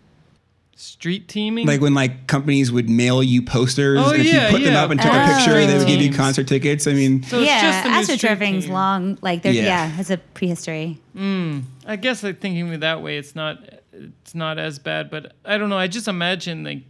street teaming. Like when like companies would mail you posters, Oh, and if yeah, you put them up and took Oh. a ah. picture, they would give you concert tickets. I mean, so it's yeah, just the astroturfing's long. Like, there's Yeah. yeah, has a prehistory. Hmm, I guess like thinking of it that way, it's not it's not as bad. But I don't know. I just imagine like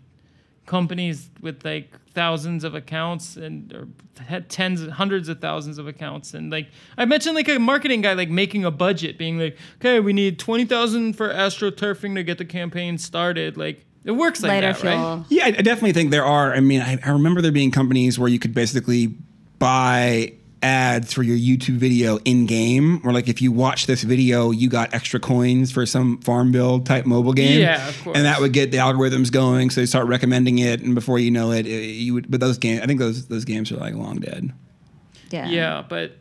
companies with like thousands of accounts and or had tens, hundreds of thousands of accounts, and like I mentioned like a marketing guy like making a budget, being like, okay, we need twenty thousand for astroturfing to get the campaign started. Like it works like Lighter that, fuel. right? yeah, I I definitely think there are. I mean, I, I remember there being companies where you could basically buy ads for your YouTube video in game, or like if you watch this video, you got extra coins for some farm build type mobile game. Yeah, of course. And that would get the algorithms going, so they start recommending it, and before you know it, it you would. But those games, I think those those games are like long dead. Yeah. Yeah, but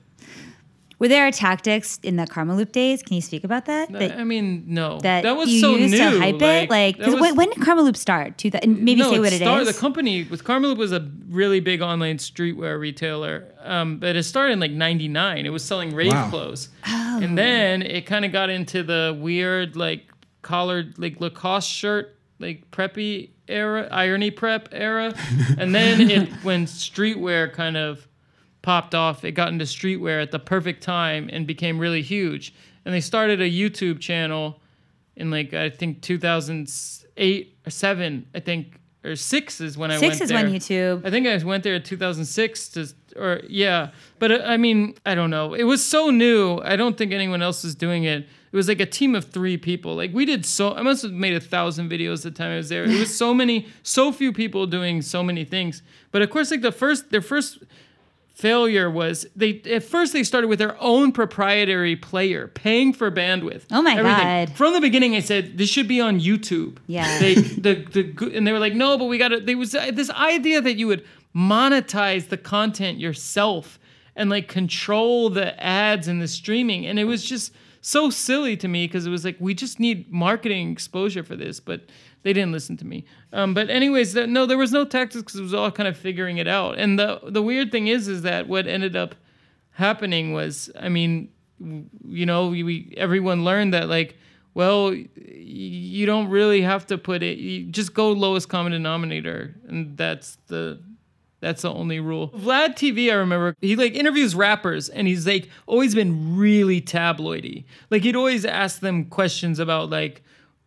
Were there tactics in the Karmaloop days? Can you speak about that? that I mean, no, that, that was you so used new. to hype it? Like, was- when, when did Karmaloop start? Two, thou- and maybe say what it started, is. The company with Karma was a really big online streetwear retailer, um, but it started in like '99. It was selling rave Wow. clothes, Oh. and then it kind of got into the weird like collared like Lacoste shirt, like preppy era, irony prep era, and then it when streetwear kind of popped off. It got into streetwear at the perfect time and became really huge. And they started a YouTube channel in like I think 2008 or seven, I think or six is when I Six went is when YouTube. I think I went there in 2006 to, or yeah, but uh, I mean, I don't know. It was so new. I don't think anyone else was doing it. It was like a team of three people. Like we did so, I must have made a thousand videos the time I was there. It was so many, so few people doing so many things. But of course, like the first, their first failure was they at first they started with their own proprietary player paying for bandwidth Oh my everything. God. from the beginning i said this should be on youtube Yeah. they the, the and they were like no but we gotta there was uh, this idea that you would monetize the content yourself and like control the ads and the streaming and it was just so silly to me because it was like we just need marketing exposure for this but they didn't listen to me um, but anyways the, no there was no tactics because it was all kind of figuring it out and the the weird thing is is that what ended up happening was i mean you know we, we everyone learned that like well you don't really have to put it you just go lowest common denominator and that's the that's the only rule. Vlad TV, I remember, he like interviews rappers and he's like always been really tabloidy. Like he'd always ask them questions about like,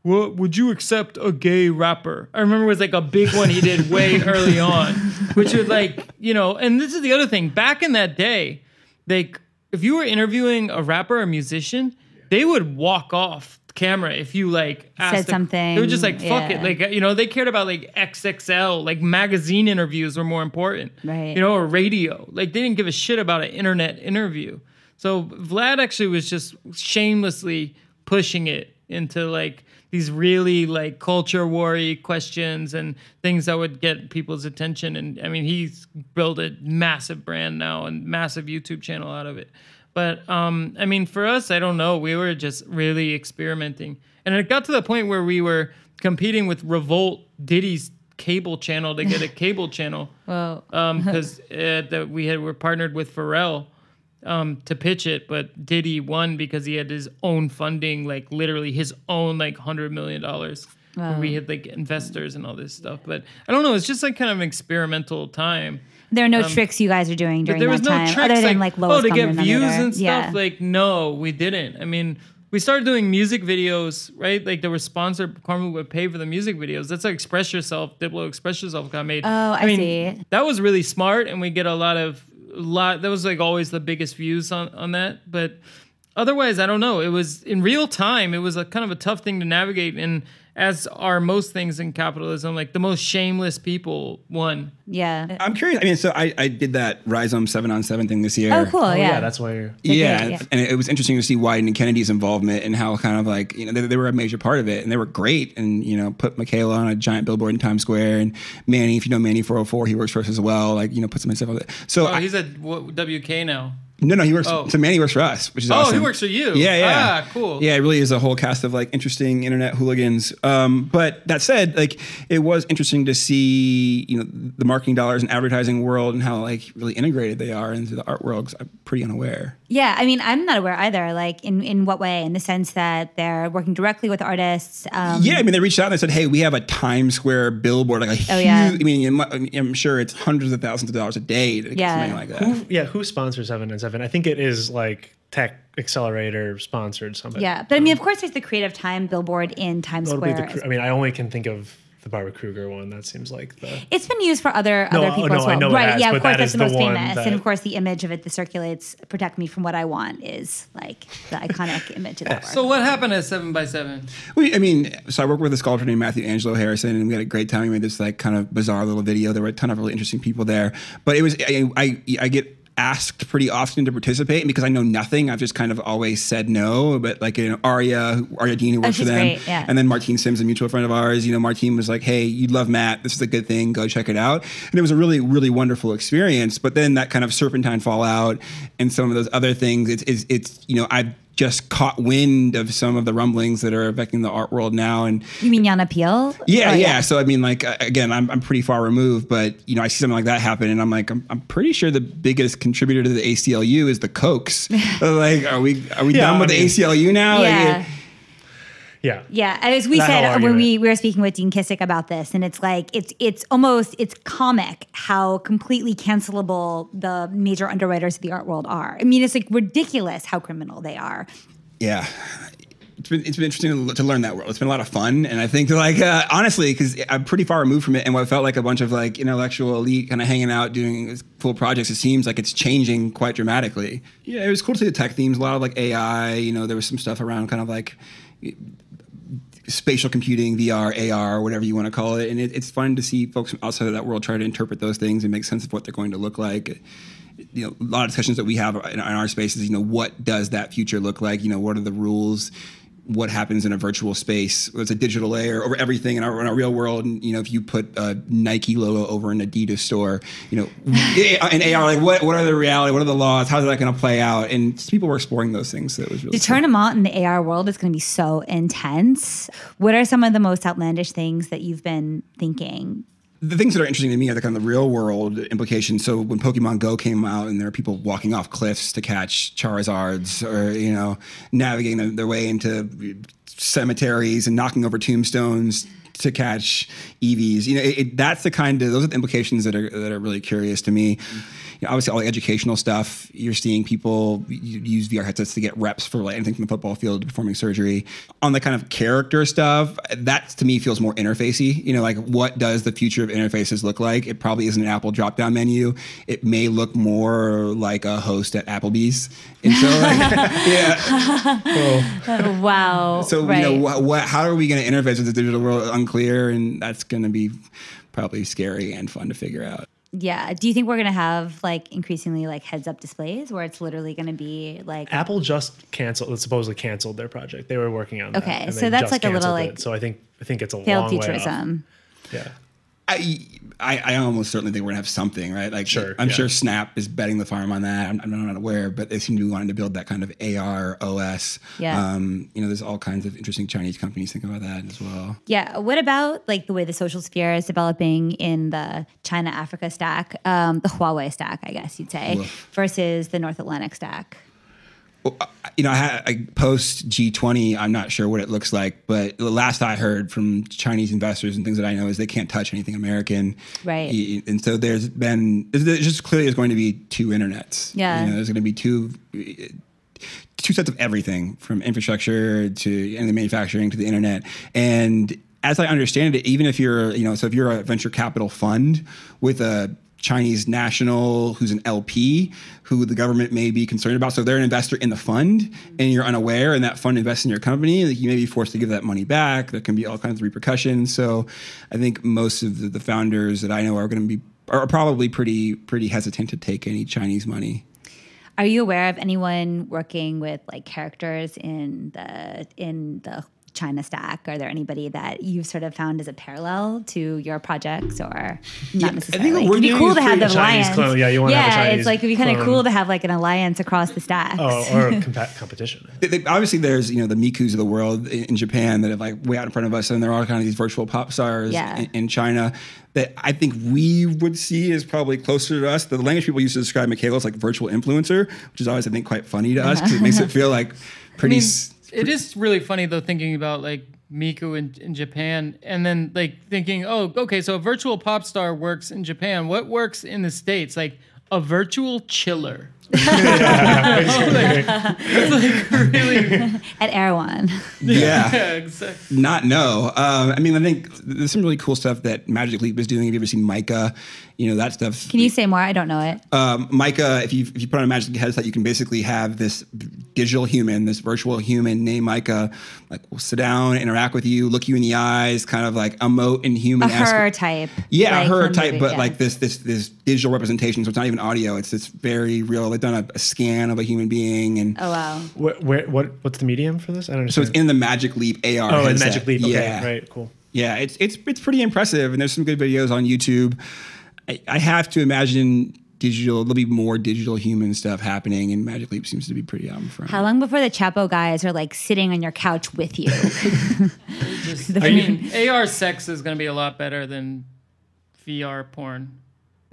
what would you accept a gay rapper? I remember it was like a big one he did way early on, which was like, you know, and this is the other thing. Back in that day, like if you were interviewing a rapper or musician, they would walk off camera if you like asked a- something, They were just like, fuck yeah. it. Like, you know, they cared about like XXL, like magazine interviews were more important. Right. You know, or radio. Like they didn't give a shit about an internet interview. So Vlad actually was just shamelessly pushing it into like these really like culture worry questions and things that would get people's attention. And I mean, he's built a massive brand now and massive YouTube channel out of it. But um, I mean, for us, I don't know. We were just really experimenting, and it got to the point where we were competing with Revolt, Diddy's cable channel, to get a cable channel Well, because uh, that we had were partnered with Pharrell um, to pitch it, but Diddy won because he had his own funding, like literally his own like hundred million dollars. Wow. We had like investors and all this stuff, but I don't know. It's just like kind of an experimental time. there are no tricks you guys are doing um, during there was that no time, tricks other than like, oh to get views and stuff. Yeah. Like no, we didn't. I mean, we started doing music videos, right? Like they were sponsored. Karma would pay for the music videos. That's like Express Yourself, Diplo Express Yourself got made. Oh, I see. That was really smart, and we get a lot of lot. That was like always the biggest views on on that, but. Otherwise, I don't know. It was in real time. It was a kind of a tough thing to navigate, and as are most things in capitalism, like the most shameless people won. yeah. I'm curious. I mean, so I, I did that Rhizome seven on seven thing this year. Oh, cool. Oh, yeah. yeah. that's why you're. Yeah, yeah. and it was interesting to see Wieden and Kennedy's involvement and how kind of like you know they, they were a major part of it and they were great and you know put Miquela on a giant billboard in Times Square and Manny if you know Manny 404 he works for us as well like you know put some stuff on it. So Oh, I, he's at w- WK now. No, no, he works. Oh. So Manny works for us, which is Oh, awesome. he works for you. Yeah, yeah. Ah, cool. Yeah, it really is a whole cast of like interesting internet hooligans. Um, but that said, like it was interesting to see, you know, the marketing dollars and advertising world and how like really integrated they are into the art world. 'cause I'm pretty unaware. Yeah, I mean, I'm not aware either. Like, in in what way? In the sense that they're working directly with artists. Um, Yeah, I mean, they reached out and they said, "Hey, we have a Times Square billboard, like a huge. Oh, yeah. I mean, I'm- I'm sure it's hundreds of thousands of dollars a day to get Yeah. something like that. Who, yeah, who sponsors Seven and Seven? I think it is like Tech Accelerator sponsored something. Yeah, but I mean, of course, there's the Creative Time billboard in Times It'll Square. the, I mean, I only can think of the Barbara Kruger one. That seems like the. It's been used for other No, other oh, people no, as I well. know it right? has, yeah, but of course, that that's the the most one famous, that- and of course, the image of it that circulates "Protect Me from What I Want" is like the iconic image of that. So what happened at Seven by Seven? We, I mean, so I work with a sculptor named Matthew Angelo Harrison, and we had a great time. We made this like kind of bizarre little video. There were a ton of really interesting people there, but it was I, I, I get asked pretty often to participate and because I know nothing. I've just kind of always said no. But like you know, Aria, Aria Dean, who works oh, for them, great, yeah. and then Martine Syms, a mutual friend of ours. You know, Martine was like, "Hey, you'd love Matt. This is a good thing. Go check it out." And it was a really, really wonderful experience. But then that kind of serpentine fallout and some of those other things. It's, it's, it's you know, I've just caught wind of some of the rumblings that are affecting the art world now, and you mean Yana Peel? yeah, Oh, yeah. So I mean, like again, I'm I'm pretty far removed, but you know, I see something like that happen, and I'm like, I'm, I'm pretty sure the biggest contributor to the ACLU is the Kochs. like, are we are we Yeah, done with I the ACLU now? Like, Yeah. it- Yeah. Yeah, as we That said when we, we were speaking with Dean Kissick about this, and it's like it's it's almost it's comic how completely cancelable the major underwriters of the art world are. I mean, it's like ridiculous how criminal they are. yeah. It's been, it's been interesting to, to learn that world. It's been a lot of fun, and I think like uh, honestly, because I'm pretty far removed from it, and what felt like a bunch of like intellectual elite kind of hanging out doing cool projects, it seems like it's changing quite dramatically. Yeah, it was cool to see the tech themes, a lot of like AI. You know, there was some stuff around kind of like spatial computing, VR, AR, whatever you want to call it. And it, it's fun to see folks from outside of that world try to interpret those things and make sense of what they're going to look like. You know, a lot of discussions that we have in, in our spaces, you know, what does that future look like? You know, what are the rules? What happens in a virtual space? It's a digital layer over everything in our, in our real world. And, you know, if you put a Nike logo over an Adidas store, you know, in AR, like what, what are the reality? What are the laws? How's that going to play out? And people were exploring those things. So it was really The cool. tournament in the AR world is going to be so intense. What are some of the most outlandish things that you've been thinking? The things that are interesting to me are the kind of the real world implications. So when Pokemon Go came out, and there are people walking off cliffs to catch Charizards, or you know, navigating their, way into cemeteries and knocking over tombstones to catch Eevees. You know, it, it, that's the kind of those are the implications that are that are really curious to me. You know, obviously, all the educational stuff. You're seeing people use VR headsets to get reps for like anything from the football field to performing surgery. On the kind of character stuff, that to me feels more interfacey. You know, like what does the future of interfaces look like? It probably isn't an Apple drop-down menu. It may look more like a host at Applebee's. And so, like, yeah. Oh, wow. So right. you know, what, what, how are we going to interface with the digital world? Unclear, and that's going to be probably scary and fun to figure out. Yeah. Do you think we're going to have like increasingly like heads up displays where it's literally going to be like Apple just canceled, supposedly canceled their project. They were working on that. Okay, so that's like a little, canceled like, it. So I think I think it's a failed long way off. futurism? Yeah. I, I, I almost certainly think we're gonna have something, right? Like, Sure, I'm yeah. sure Snap is betting the farm on that. I'm, I'm not aware, but they seem to be wanting to build that kind of AR OS. Yeah. Um, you know, there's all kinds of interesting Chinese companies thinking about that as well. Yeah. What about like the way the social sphere is developing in the China Africa stack, um, the Huawei stack, I guess you'd say, Woof. versus the North Atlantic stack? You know, I, had, I post G20. I'm not sure what it looks like, but the last I heard from Chinese investors and things that I know is they can't touch anything American. Right. And so there's been there's just clearly is going to be two internets. Yeah. You know, there's going to be two uh, two sets of everything from infrastructure to and the manufacturing to the internet and as i understand it even if you're you know so if you're a venture capital fund with a chinese national who's an lp who the government may be concerned about. So they're an investor in the fund and you're unaware and that fund invests in your company you may be forced to give that money back. There can be all kinds of repercussions. So i think most of the, the founders that i know are going to be are probably pretty pretty hesitant to take any chinese money. Are you aware of anyone working with like characters in the in the China Stack? Are there anybody that you've sort of found as a parallel to your projects, or not necessarily? what we're It'd be cool to have the alliance. clone. Yeah, you wanna have a yeah, Chinese it's like it'd be kind of cool to have like an alliance across the stacks. Oh, or compa- competition. They- they- obviously there's you know the Mikus of the world in, in Japan that are like way out in front of us, and there are kind of these virtual pop stars Yeah. in, in China that I think we would see as probably closer to us. The language people used to describe Miquela as like virtual influencer, which is always I think quite funny to us uh-huh. because it makes it feel like I pretty. mean, s- it is really funny though thinking about like Miku in, in Japan and then like thinking, oh, okay, so a virtual pop star works in Japan. What works in the States? Like a virtual chiller. it's like really At Erewhon. yeah. yeah, exactly. not know. Um, I mean, I think there's some really cool stuff that Magic Leap is doing. Have you ever seen Micah? You know that stuff. Can you say more? I don't know it. um, Micah, if you if you put on a Magic Leap headset, you can basically have this digital human, this virtual human named Micah, like will sit down, interact with you, look you in the eyes, kind of like emote and human. A her type. Yeah, like her type, movie, but yeah. like this this this digital representation. So it's not even audio. It's it's very real. They've done a, a scan of a human being, and Oh wow. Where, where, what, what's the medium for this? I don't know. so it's in the Magic Leap AR. oh, in headset. Magic Leap. Okay, Yeah. right, cool. Yeah, it's it's it's pretty impressive, and there's some good videos on YouTube. I, I have to imagine digital. There'll be more digital human stuff happening, and Magic Leap seems to be pretty out in front. How long before the Chapo guys are like sitting on your couch with you? Just, I mean, AR sex is going to be a lot better than VR porn.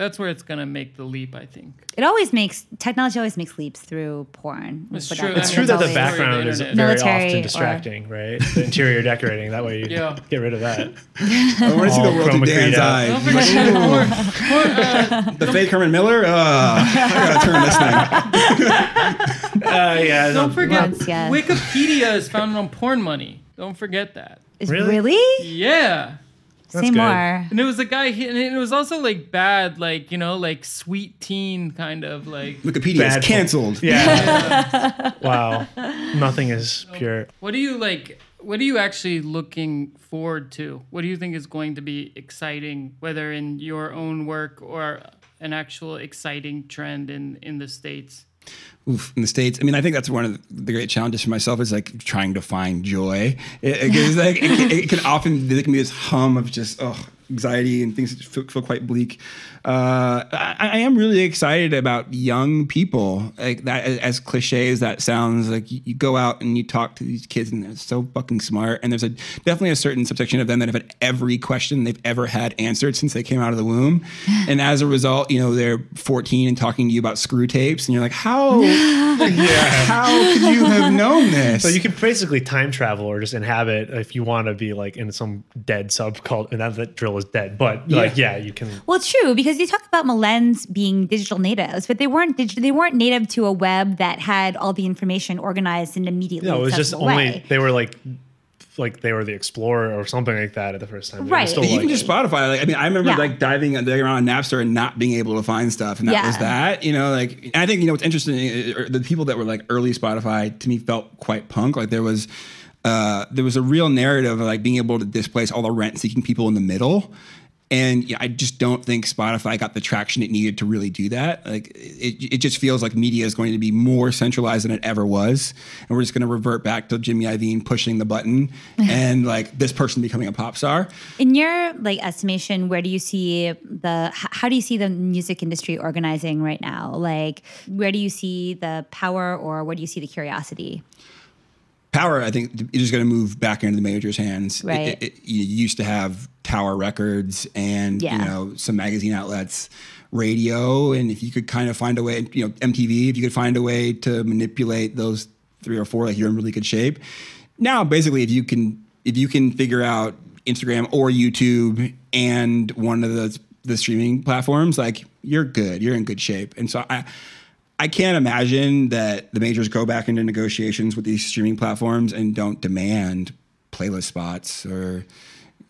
That's where it's going to make the leap, I think. it always makes technology always makes leaps through porn. It's true. that- It's It's true that the always- background is very Military often or- distracting, right? The interior decorating. That way you Yeah. get rid of that. I want to see the world through Dan's eyes. Don't forget more, more, uh, The fake Herman Miller. Uh, I gotta turn this thing. Uh, yeah. don't forget, Once, yeah. Wikipedia is founded on porn money. Don't forget that. Really? Really? Yeah. Say good. more. And it was a guy, he- and it was also like bad, like, you know, like sweet teen kind of like. Wikipedia Bad is canceled. Yeah. wow. Nothing is pure. What do you like? What are you actually looking forward to? What do you think is going to be exciting, whether in your own work or an actual exciting trend in in the states? Oof, in the states. I mean, I think that's one of the great challenges for myself is like trying to find joy. It, it, like, it, can, it can often there can be this hum of just oh anxiety and things feel, feel quite bleak. Uh, I, I am really excited about young people. Like that, as, as cliche as that sounds, like you, you go out and you talk to these kids and they're so fucking smart. And there's a definitely a certain subsection of them that have had every question they've ever had answered since they came out of the womb. And as a result, you know, they're 14 and talking to you about screw tapes, and you're like, how? How could you have known this? So you can basically time travel or just inhabit if you want to be like in some dead subculture. And not that drill is dead, but like yeah, you can. Well, it's true because you talk about Malens being digital natives, but they weren't dig- they weren't native to a web that had all the information organized and immediately No, it was just only way. they were like like they were the explorer or something like that at the first time. It Right. still, even like- just Spotify. Like, I mean, I remember Yeah. like diving, diving around Napster and not being able to find stuff, and that Yeah. was that. You know, like I think you know what's interesting. uh, The people that were like early Spotify to me felt quite punk. Like there was. Uh, there was a real narrative of like being able to displace all the rent-seeking people in the middle, and yeah, I just don't think Spotify got the traction it needed to really do that. Like it, it just feels like media is going to be more centralized than it ever was, and we're just going to revert back to Jimmy Iovine pushing the button and like this person becoming a pop star. In your like estimation, where do you see the how do you see the music industry organizing right now? Like where do you see the power or where do you see the curiosity? Power, I think, is just going to move back into the majors' hands. It- Right. It, it- you used to have Tower Records and Yeah. you know some magazine outlets, radio, and if you could kind of find a way, you know, MTV, if you could find a way to manipulate those three or four, like you're in really good shape. Now, basically, if you can, if you can figure out Instagram or YouTube and one of the the streaming platforms, like you're good, you're in good shape. And so I. I can't imagine that the majors go back into negotiations with these streaming platforms and don't demand playlist spots or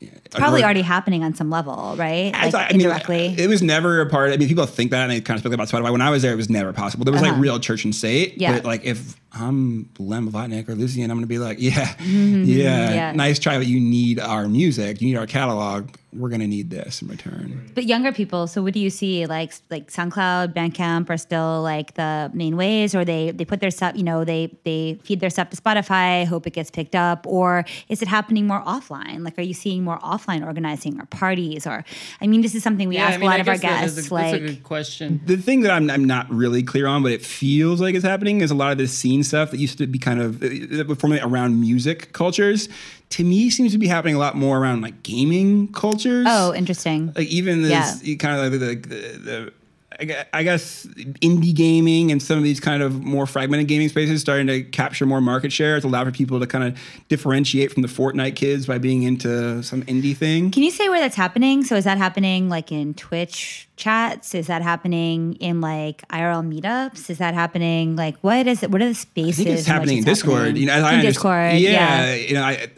it's Probably or- already happening on some level, right? I Like I mean, indirectly. it was never a part. I mean, people think that and they kind of speak about Spotify. When I was there, it was never possible. There was like Uh-huh. real church and state. Yeah. But like if I'm Len Blavatnik or Lucy, and I'm gonna be like, yeah, Mm-hmm. yeah, Yeah. nice try, but you need our music, you need our catalog. We're gonna need this in return. But younger people, so what do you see? Like like SoundCloud, Bandcamp are still like the main ways, or they they put their stuff, you know, they they feed their stuff to Spotify, hope it gets picked up, or is it happening more offline? Like, are you seeing more offline organizing or parties? Or I mean, this is something we ask a lot of our guests. That's a, like, that's a good question. The thing that I'm, I'm not really clear on, but it feels like it's happening, is a lot of this scene stuff that used to be kind of uh, that around music cultures. To me, seems to be happening a lot more around like gaming cultures. oh, interesting. like even this kind of like the, the, the I I guess indie gaming and some of these kind of more fragmented gaming spaces starting to capture more market share. It's allowed for people to kind of differentiate from the Fortnite kids by being into some indie thing. Can you say where that's happening? So is that happening like in Twitch chats? Is that happening in like IRL meetups? Is that happening like what is it? What are the spaces? I think it's happening in Discord. happening? You know, I in Discord. Yeah, Yeah. you know, I,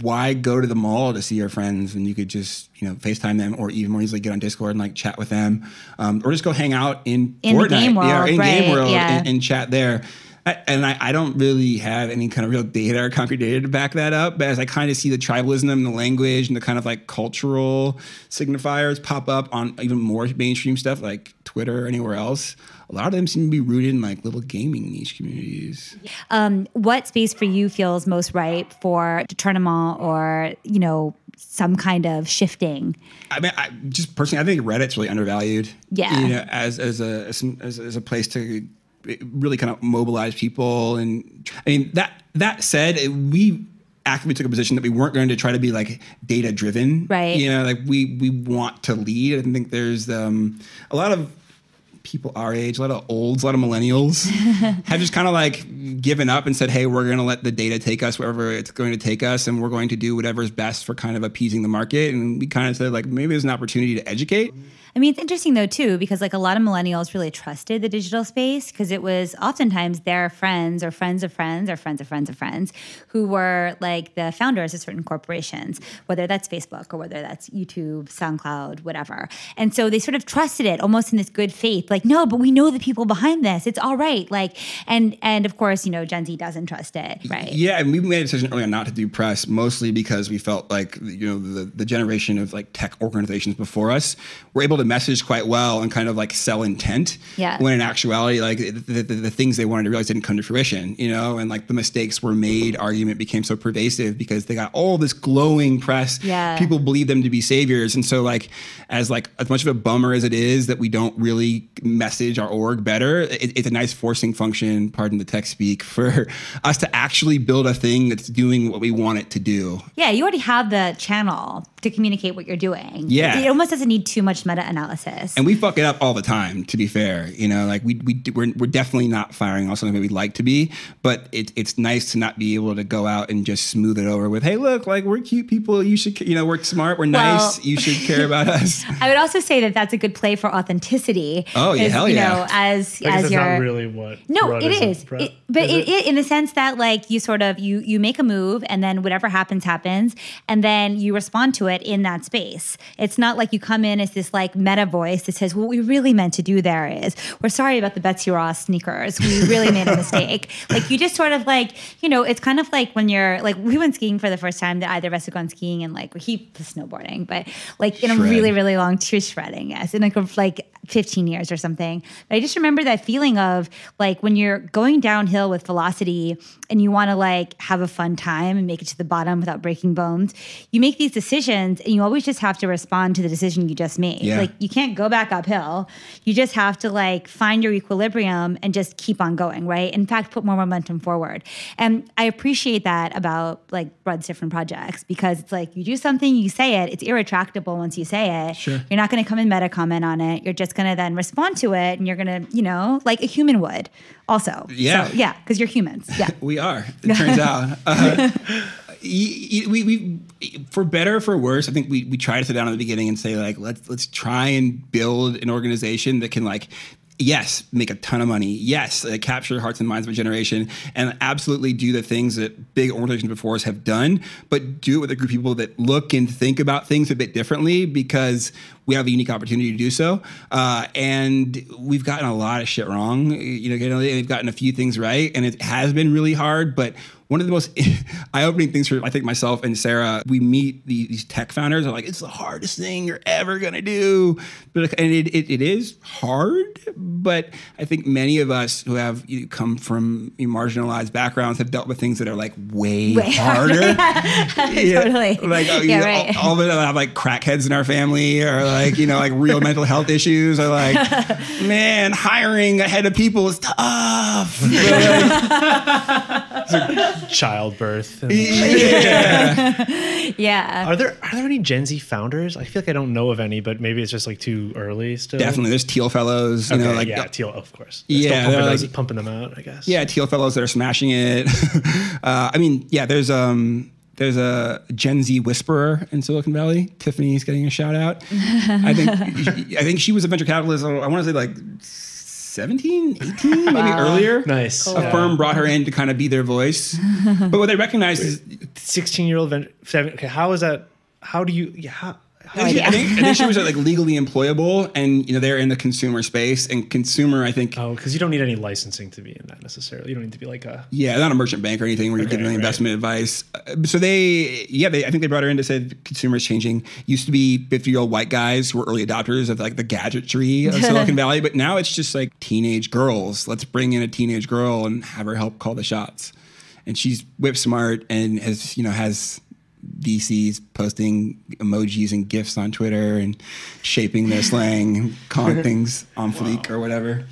why go to the mall to see your friends when you could just you know FaceTime them or even more easily get on Discord and like chat with them, um, or just go hang out in, In the Fortnite, game yeah, or in right, game world yeah. and, and chat there. I, and I, I don't really have any kind of real data or concrete data to back that up, but as I kind of see the tribalism and the language and the kind of like cultural signifiers pop up on even more mainstream stuff like Twitter or anywhere else, a lot of them seem to be rooted in like little gaming niche communities. Um, what space for you feels most ripe for tournament or you know some kind of shifting? I mean, I, just personally, I think Reddit's really undervalued. Yeah. you know, as as a as, as, as a place to really kind of mobilize people, and I mean that that said, we actively took a position that we weren't going to try to be like data driven. Right. You know, like we we want to lead. I think there's um, a lot of people our age, a lot of olds, a lot of millennials have just kind of like given up and said, "Hey, we're going to let the data take us wherever it's going to take us, and we're going to do whatever's best for kind of appeasing the market." And we kind of said, like, maybe there's an opportunity to educate. I mean, it's interesting though too because like a lot of millennials really trusted the digital space because it was oftentimes their friends or friends of friends or friends of friends of friends who were like the founders of certain corporations, whether that's Facebook or whether that's YouTube, SoundCloud, whatever. And so they sort of trusted it almost in this good faith, like no, but we know the people behind this. It's all right. Like and and of course, you know, Gen Z doesn't trust it, right? Yeah, and we made a decision early on not to do press, mostly because we felt like you know the the generation of like tech organizations before us were able to message quite well and kind of like sell intent. Yeah. When in actuality, like the, the, the things they wanted to realize didn't come to fruition, you know, and like the mistakes were made. Argument became so pervasive because they got all this glowing press. Yeah. People believe them to be saviors, and so like as like as much of a bummer as it is that we don't really message our org better, it, it's a nice forcing function. Pardon the tech speak for us to actually build a thing that's doing what we want it to do. Yeah, you already have the channel to communicate what you're doing. Yeah. It almost doesn't need too much meta analysis. And we fuck it up all the time. To be fair, you know, like we, we, we're, we're definitely not firing on something that we'd like to be, but it, it's nice to not be able to go out and just smooth it over with, hey, look, like we're cute people. You should, you know, we're smart, we're nice. You should care about us. I would also say that that's a good play for authenticity. Oh, yeah, is, hell you yeah. know, as I guess as that's your not really what. no, it is. is. It- but is it, it, in the sense that like you sort of you you make a move and then whatever happens happens and then you respond to it in that space. It's not like you come in as this like meta voice that says what we really meant to do there is we're sorry about the Betsy Ross sneakers. We really made a mistake. Like you just sort of like you know it's kind of like when you're like we went skiing for the first time that either of us had gone skiing and like he was snowboarding but like in a really really long was shredding yes in like like 15 years or something but i just remember that feeling of like when you're going downhill with velocity and you want to like have a fun time and make it to the bottom without breaking bones you make these decisions and you always just have to respond to the decision you just made Yeah. like you can't go back uphill you just have to like find your equilibrium and just keep on going right in fact put more momentum forward and i appreciate that about like Brud's different projects because it's like you do something you say it it's irretractable once you say it Sure. you're not going to come and meta comment on it you're just going to then respond to it and you're going to you know like a human would also Yeah. so, yeah because you're humans yeah We are. It turns out. Uh, we, we, for better or for worse, I think we, we try to sit down at the beginning and say like, let's let's try and build an organization that can like. Yes, make a ton of money. Yes, uh, capture hearts and minds of a generation, and absolutely do the things that big organizations before us have done. But do it with a group of people that look and think about things a bit differently, because we have a unique opportunity to do so. Uh, and we've gotten a lot of shit wrong. You know, we've gotten a few things right, and it has been really hard. But one of the most eye-opening things for I think myself and Sarah, we meet the, these tech founders are like, it's the hardest thing you're ever gonna do, but and it, it, it is hard. But I think many of us who have you know, come from you know, marginalized backgrounds have dealt with things that are like way, Way harder. Yeah, Totally. Like oh, you Yeah, know, right. all, all of it have like crackheads in our family, or like you know like real mental health issues, or like man hiring a head of people is tough. Childbirth. and- Yeah. Are there are there any Gen Z founders? I feel like I don't know of any, but maybe it's just like too early still. Definitely, there's Thiel Fellows. You Okay, know, like yeah, Thiel, of course. They're Yeah, still pumping, they're those- like- pumping them out. I guess. Yeah, Thiel fellows that are smashing it. uh, I mean, yeah, there's um there's a Gen Z whisperer in Silicon Valley. Tiffany's getting a shout out. I think I think she was a venture capitalist. I want to say like 17, 18, maybe earlier. Nice. A firm brought her in to kind of be their voice. but what they recognized is Sixteen year old. Okay, how is that? How do you? Yeah. How, how I do think, you, I think, I think she was like legally employable, and you know they're in the consumer space, and consumer, I think, oh, because you don't need any licensing to be in that necessarily. You don't need to be like a. Yeah, not a merchant bank or anything where you're Okay, giving right. investment advice. Uh, So they, yeah, they, I think they brought her in to say consumers changing. Used to be 50 year old white guys who were early adopters of like the gadgetry of Silicon Valley, but now it's just like teenage girls. Let's bring in a teenage girl and have her help call the shots. And she's whip smart and has, you know, has VCs posting emojis and gifs on Twitter and shaping their slang, and calling things on fleek or whatever.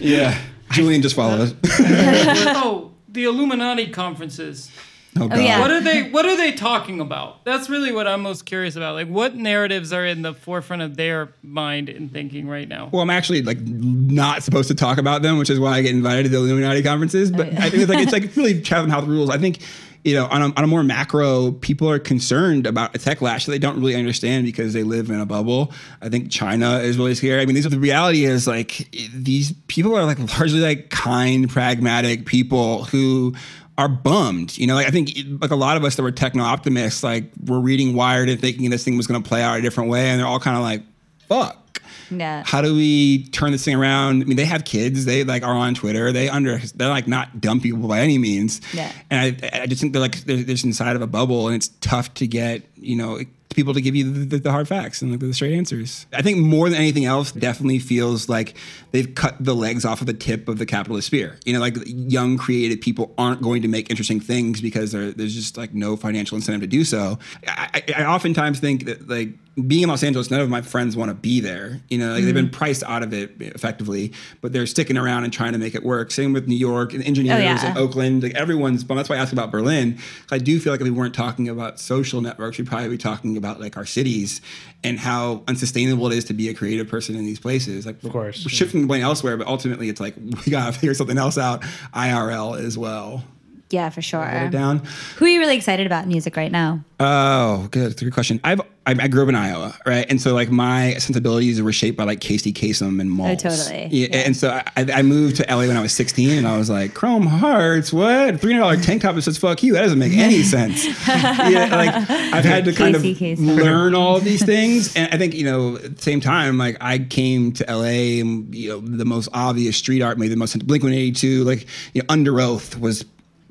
Yeah. Julian just followed. Us. Oh, the Illuminati conferences. Oh, God. yeah. What are they what are they talking about? That's really what I'm most curious about. Like what narratives are in the forefront of their mind and thinking right now? Well, I'm actually like not supposed to talk about them, which is why I get invited to the Illuminati conferences. But oh, I think it's like it's like really Chatham House rules. I think you know on a, on a more macro, people are concerned about a tech lash that they don't really understand because they live in a bubble. I think China is really scary. I mean, these the reality is like these people are like largely like kind, pragmatic people who are bummed. You know, like I think like a lot of us that were techno optimists, like we're reading Wired and thinking this thing was going to play out a different way, and they're all kind of like, "Fuck." Yeah. How do we turn this thing around? I mean, they have kids. They like are on Twitter. They under. They're like not dumb people by any means. Yeah. And I, I just think they're like they're, they're just inside of a bubble, and it's tough to get you know people to give you the, the, hard facts and like the straight answers. I think more than anything else, definitely feels like they've cut the legs off of the tip of the capitalist spear. You know, like young creative people aren't going to make interesting things because there's just like no financial incentive to do so. I, I, I oftentimes think that like being in Los Angeles, none of my friends want to be there. You know, like they've been mm-hmm. priced out of it effectively, but they're sticking around and trying to make it work. Same with New York and engineers Oh, yeah. and Oakland. Like everyone's, but that's why I asked about Berlin. I do feel like if we weren't talking about social networks, we'd probably be talking about like our cities and how unsustainable it is to be a creative person in these places. Like, of course, we're yeah. shifting the blame elsewhere, but ultimately it's like we gotta figure something else out IRL as well. Yeah, for sure. Down. Who are you really excited about music right now? Oh, good. That's a good question. I've I, I grew up in Iowa, right? And so like my sensibilities were shaped by like Casey Kasem and malls. Oh, totally. Yeah, Yeah. And so I, I moved to LA when I was 16, and I was like, Chrome Hearts, what? Three hundred dollar tank top that says "fuck you." That doesn't make any sense. yeah, like I've had to kind Casey of Kasem. learn all of these things, and I think you know at the same time, like I came to LA, and you know the most obvious street art made the most. Blink One Eighty Two, like you know Underoath was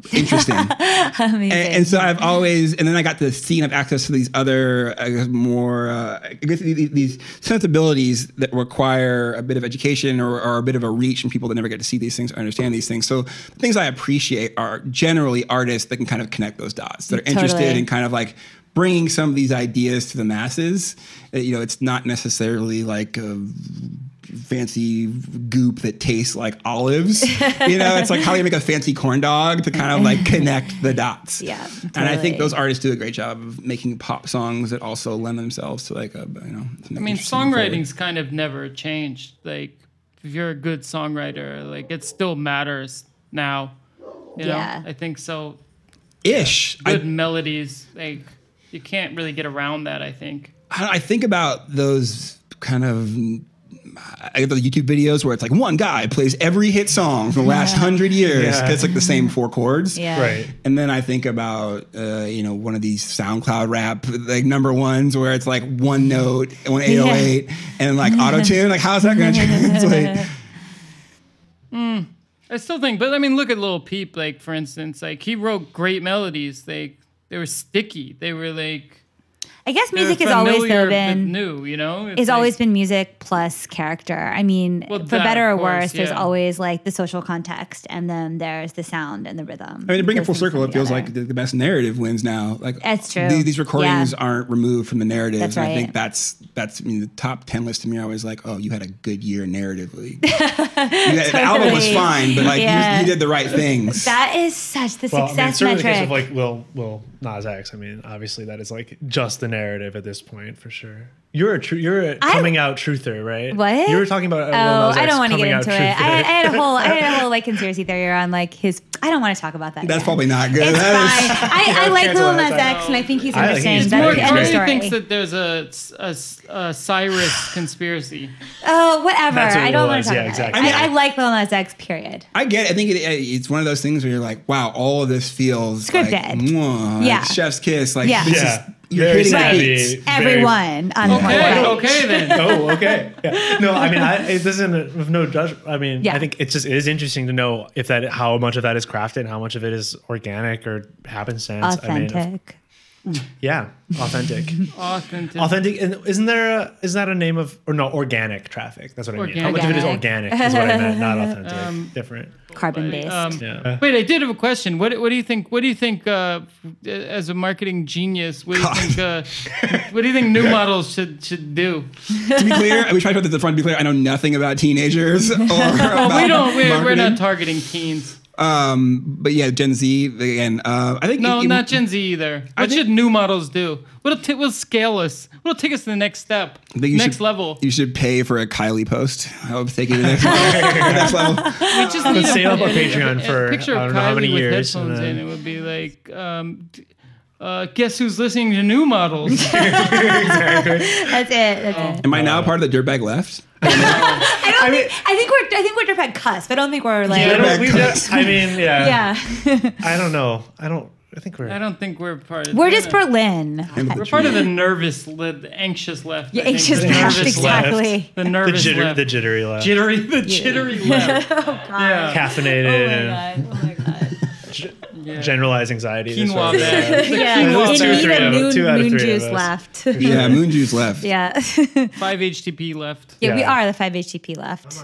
interesting. And, and so I've always, and then I got to see and have access to these other, I guess, more, uh, I guess these, these sensibilities that require a bit of education or, or a bit of a reach from people that never get to see these things or understand these things. So the things I appreciate are generally artists that can kind of connect those dots, that are interested in kind of like bringing some of these ideas to the masses. Uh, You know, it's not necessarily like a fancy goop that tastes like olives. you know, it's like how do you make a fancy corn dog to kind of like connect the dots. Yeah, And I think those artists do a great job of making pop songs that also lend themselves to like a you know. I mean, songwriting's kind of never changed. Like, if you're a good songwriter, like it still matters now. You Yeah. I think so. ish. I, Good melodies, like you can't really get around that. I think. I I think about those kind of I get the YouTube videos where it's like one guy plays every hit song from the last hundred years Yeah. it's like the same four chords. Yeah. Right. And then I think about uh, you know one of these SoundCloud rap like number ones where it's like one note, one eight oh eight, and like auto tune. Like how's that going to translate? I still think, but I mean, look at Lil Peep, like for instance, like he wrote great melodies. Like they were sticky. They were like I guess music has always though been new. You know, it's always been music plus character. I mean, Well, for that, better or course, worse, there's always like the social context, and then there's the sound and the rhythm. I mean, to bring it full circle, it feels together. like the, the best narrative wins now. Like That's true. These, these recordings Yeah. aren't removed from the narrative. That's and I think that's that's I mean, the top ten list to me. I was like, oh, you had a good year narratively. You had- The album was fine, but like you- Yeah. you, did the right things. that is such the Well, I mean, success metric. the case of like Lil Lil Nas X. I mean, obviously that is like just the narrative at this point for sure. You're a true. You're a I- coming out truther, right? What? You were talking about. uh, Oh, Nas I X don't want to get into it. I. I had a whole, I had a whole like conspiracy theory on like his. I don't want to talk about that. That's yet. probably not good. It's fine. I, I like cancel Lil. Nas X, and I think he's I think interesting. he's That's great. the He's end of great. story. thinks that there's a, a, a Cyrus conspiracy. oh, whatever. What I don't want to talk Yeah, about exactly. it. I, I like Lil Nas X. Period. I get. It. I think it, it's one of those things where you're like, wow, all of this feels Scripted. Like, mwah, like Yeah. Chef's kiss. Like Yeah. this Yeah. is you're Very hitting the savvy. beats. Very- Everyone on Okay, point. okay then. oh, okay. Yeah. No, I mean, I, it doesn't with no judge. I mean, Yeah. I think it's just it is interesting to know if that how much of that is crafted, and how much of it is organic or happenstance. I mean, Authentic. yeah, authentic, Authentic. authentic. And isn't there a is that a name of or no organic traffic? That's what I mean. How much of it is Organic. organic is what I meant, not authentic. Different. Carbon based. Um, Yeah. Wait, I did have a question. What What do you think? What do you think? Uh, as a marketing genius, what do you think? Uh, what do you think new models should should do? to be clear, we try to put this at the front. To be clear, I know nothing about teenagers. Or Well, we about don't. We're, we're not targeting teens. Um, but yeah, Gen Z again. Uh, I think No, it- it- not Gen Z either. What think- should new models do? What'll, t- will scale us? What'll take us to the next step? I you Next should- level. You should pay for a Kylie post. I would take you to the next, the next level. We just need save up on a, Patreon a, for a picture I don't know how many with years, and headphones then- in. It would be like, um, d- uh, guess who's listening to new models? That's it. That's it. Am I now part of the dirtbag left? I don't think. I think we're. I think we're dirtbag cusp. I don't think we're like. I, Yeah. don't, we've done- I mean, yeah, yeah. I don't know. I don't. I think we're. I don't think we're part of. we're just Berlin. We're part of the nervous, le- the anxious left. Yeah, anxious the left, nervous exactly. The the nervous jitter, left. the jittery left, jittery, the jittery left. Oh, yeah. caffeinated, oh, and Oh my god. Yeah. generalized anxiety. Quinoa disorder. Yeah, There's in two need three of of moon, two out of moon three of juice us. left. Yeah, Moon Juice left. yeah. Five HTP left. yeah, we are the five HTP left.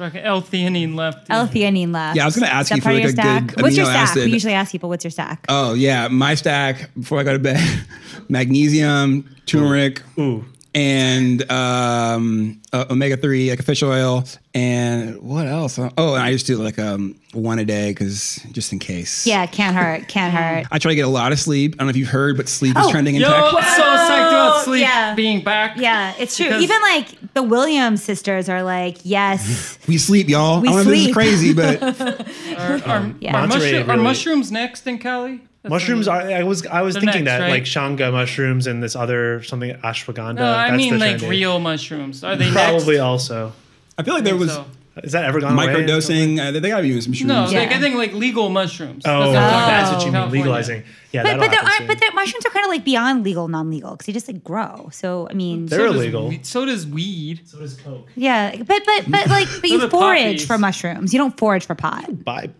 Okay, L-theanine left. L-theanine left. Yeah, I was gonna ask you for, like, a stack? good What's your stack? acid. We usually ask people, "What's your stack?" Oh yeah, my stack before I go to bed: magnesium, turmeric, Ooh, and um, uh, omega three, like a fish oil, and what else? Oh, and I just do like um, one a day because just in case. Yeah, can't hurt. Can't hurt. I try to get a lot of sleep. I don't know if you've heard, but sleep is Oh. trending in Yo, tech. I'm so psyched about sleep yeah. being back. Yeah, it's true. Because- Even like the Williams sisters are like, yes. We sleep, y'all. We I don't know if this is sleep. crazy, but Are, are, Yeah. are, Monterey mushroom- are mushrooms next in Cali? That's mushrooms are. I was I was They're thinking next, that right? like chaga mushrooms and this other something ashwagandha. No, I that's mean the like trendy. real mushrooms. Are they Probably next? also. I feel like there was So- Is that ever gone away? microdosing. Uh, they gotta be using some shrooms. No, Yeah. like I think like legal mushrooms. Oh, what I'm that's what you mean. California. Legalizing. Yeah, But that'll but there aren't. But the mushrooms are kind of like beyond legal, non-legal because they just like grow. So I mean, They're So illegal. we- So does weed. So does coke. yeah. But but but like, but you forage poppies. for mushrooms. You don't forage for pot. Buy,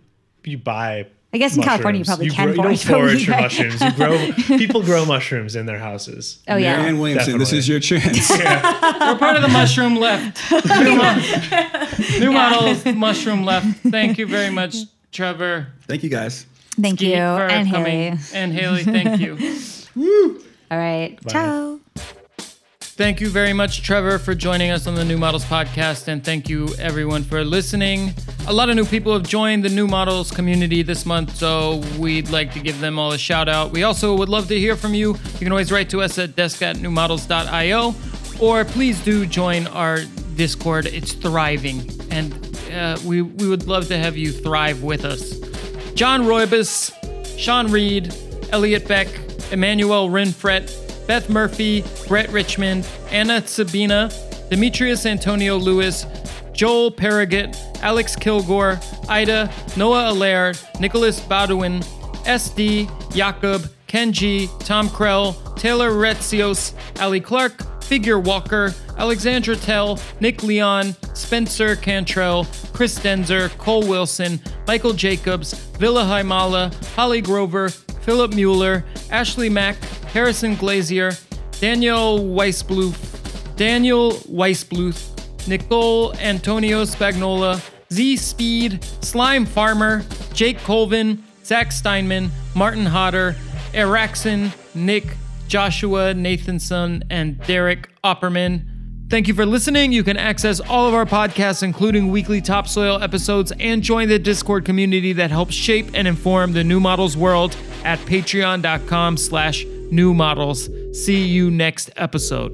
you buy. I guess in California you mushrooms. probably can grow, forage You don't forage for for mushrooms. You grow. People grow mushrooms in their houses. Oh yeah. Marianne Williamson, this is your chance. We're part of the mushroom left. New, mo- new models, mushroom left. Thank you very much, Trevor. Thank you guys. Thank you and coming. Haley. And Haley, thank you. All right. Ciao. Thank you very much, Trevor, for joining us on the New Models podcast. And thank you, everyone, for listening. A lot of new people have joined the New Models community this month, so we'd like to give them all a shout out. We also would love to hear from you. You can always write to us at desk at newmodels.io, or please do join our Discord. It's thriving, and uh, we, we would love to have you thrive with us. John Roybus, Sean Reed, Elliot Beck, Emmanuel Rinfret, Beth Murphy, Brett Richmond, Anna Sabina, Demetrius Antonio Lewis, Joel Paragot, Alex Kilgore, Ida, Noah Allaire, Nicholas Baudouin, SD, Jakob, Kenji, Tom Krell, Taylor Retzios, Ali Clark, Figure Walker, Alexandra Tell, Nick Leon, Spencer Cantrell, Chris Denzer, Cole Wilson, Michael Jacobs, Ville Haimala, Holly Grover, Philip Mueller, Ashley Mack, Harrison Glazier, Daniel Weissbluth, Daniel Weissbluth, Nicole Antonio Spagnola, Z Speed, Slime Farmer, Jake Colvin, Zach Steinman, Martin Hodder, Eraxon, Nick, Joshua Nathanson, and Derek Opperman. Thank you for listening. You can access all of our podcasts, including weekly topsoil episodes, and join the Discord community that helps shape and inform the new models world at patreon.com slash new models. See you next episode.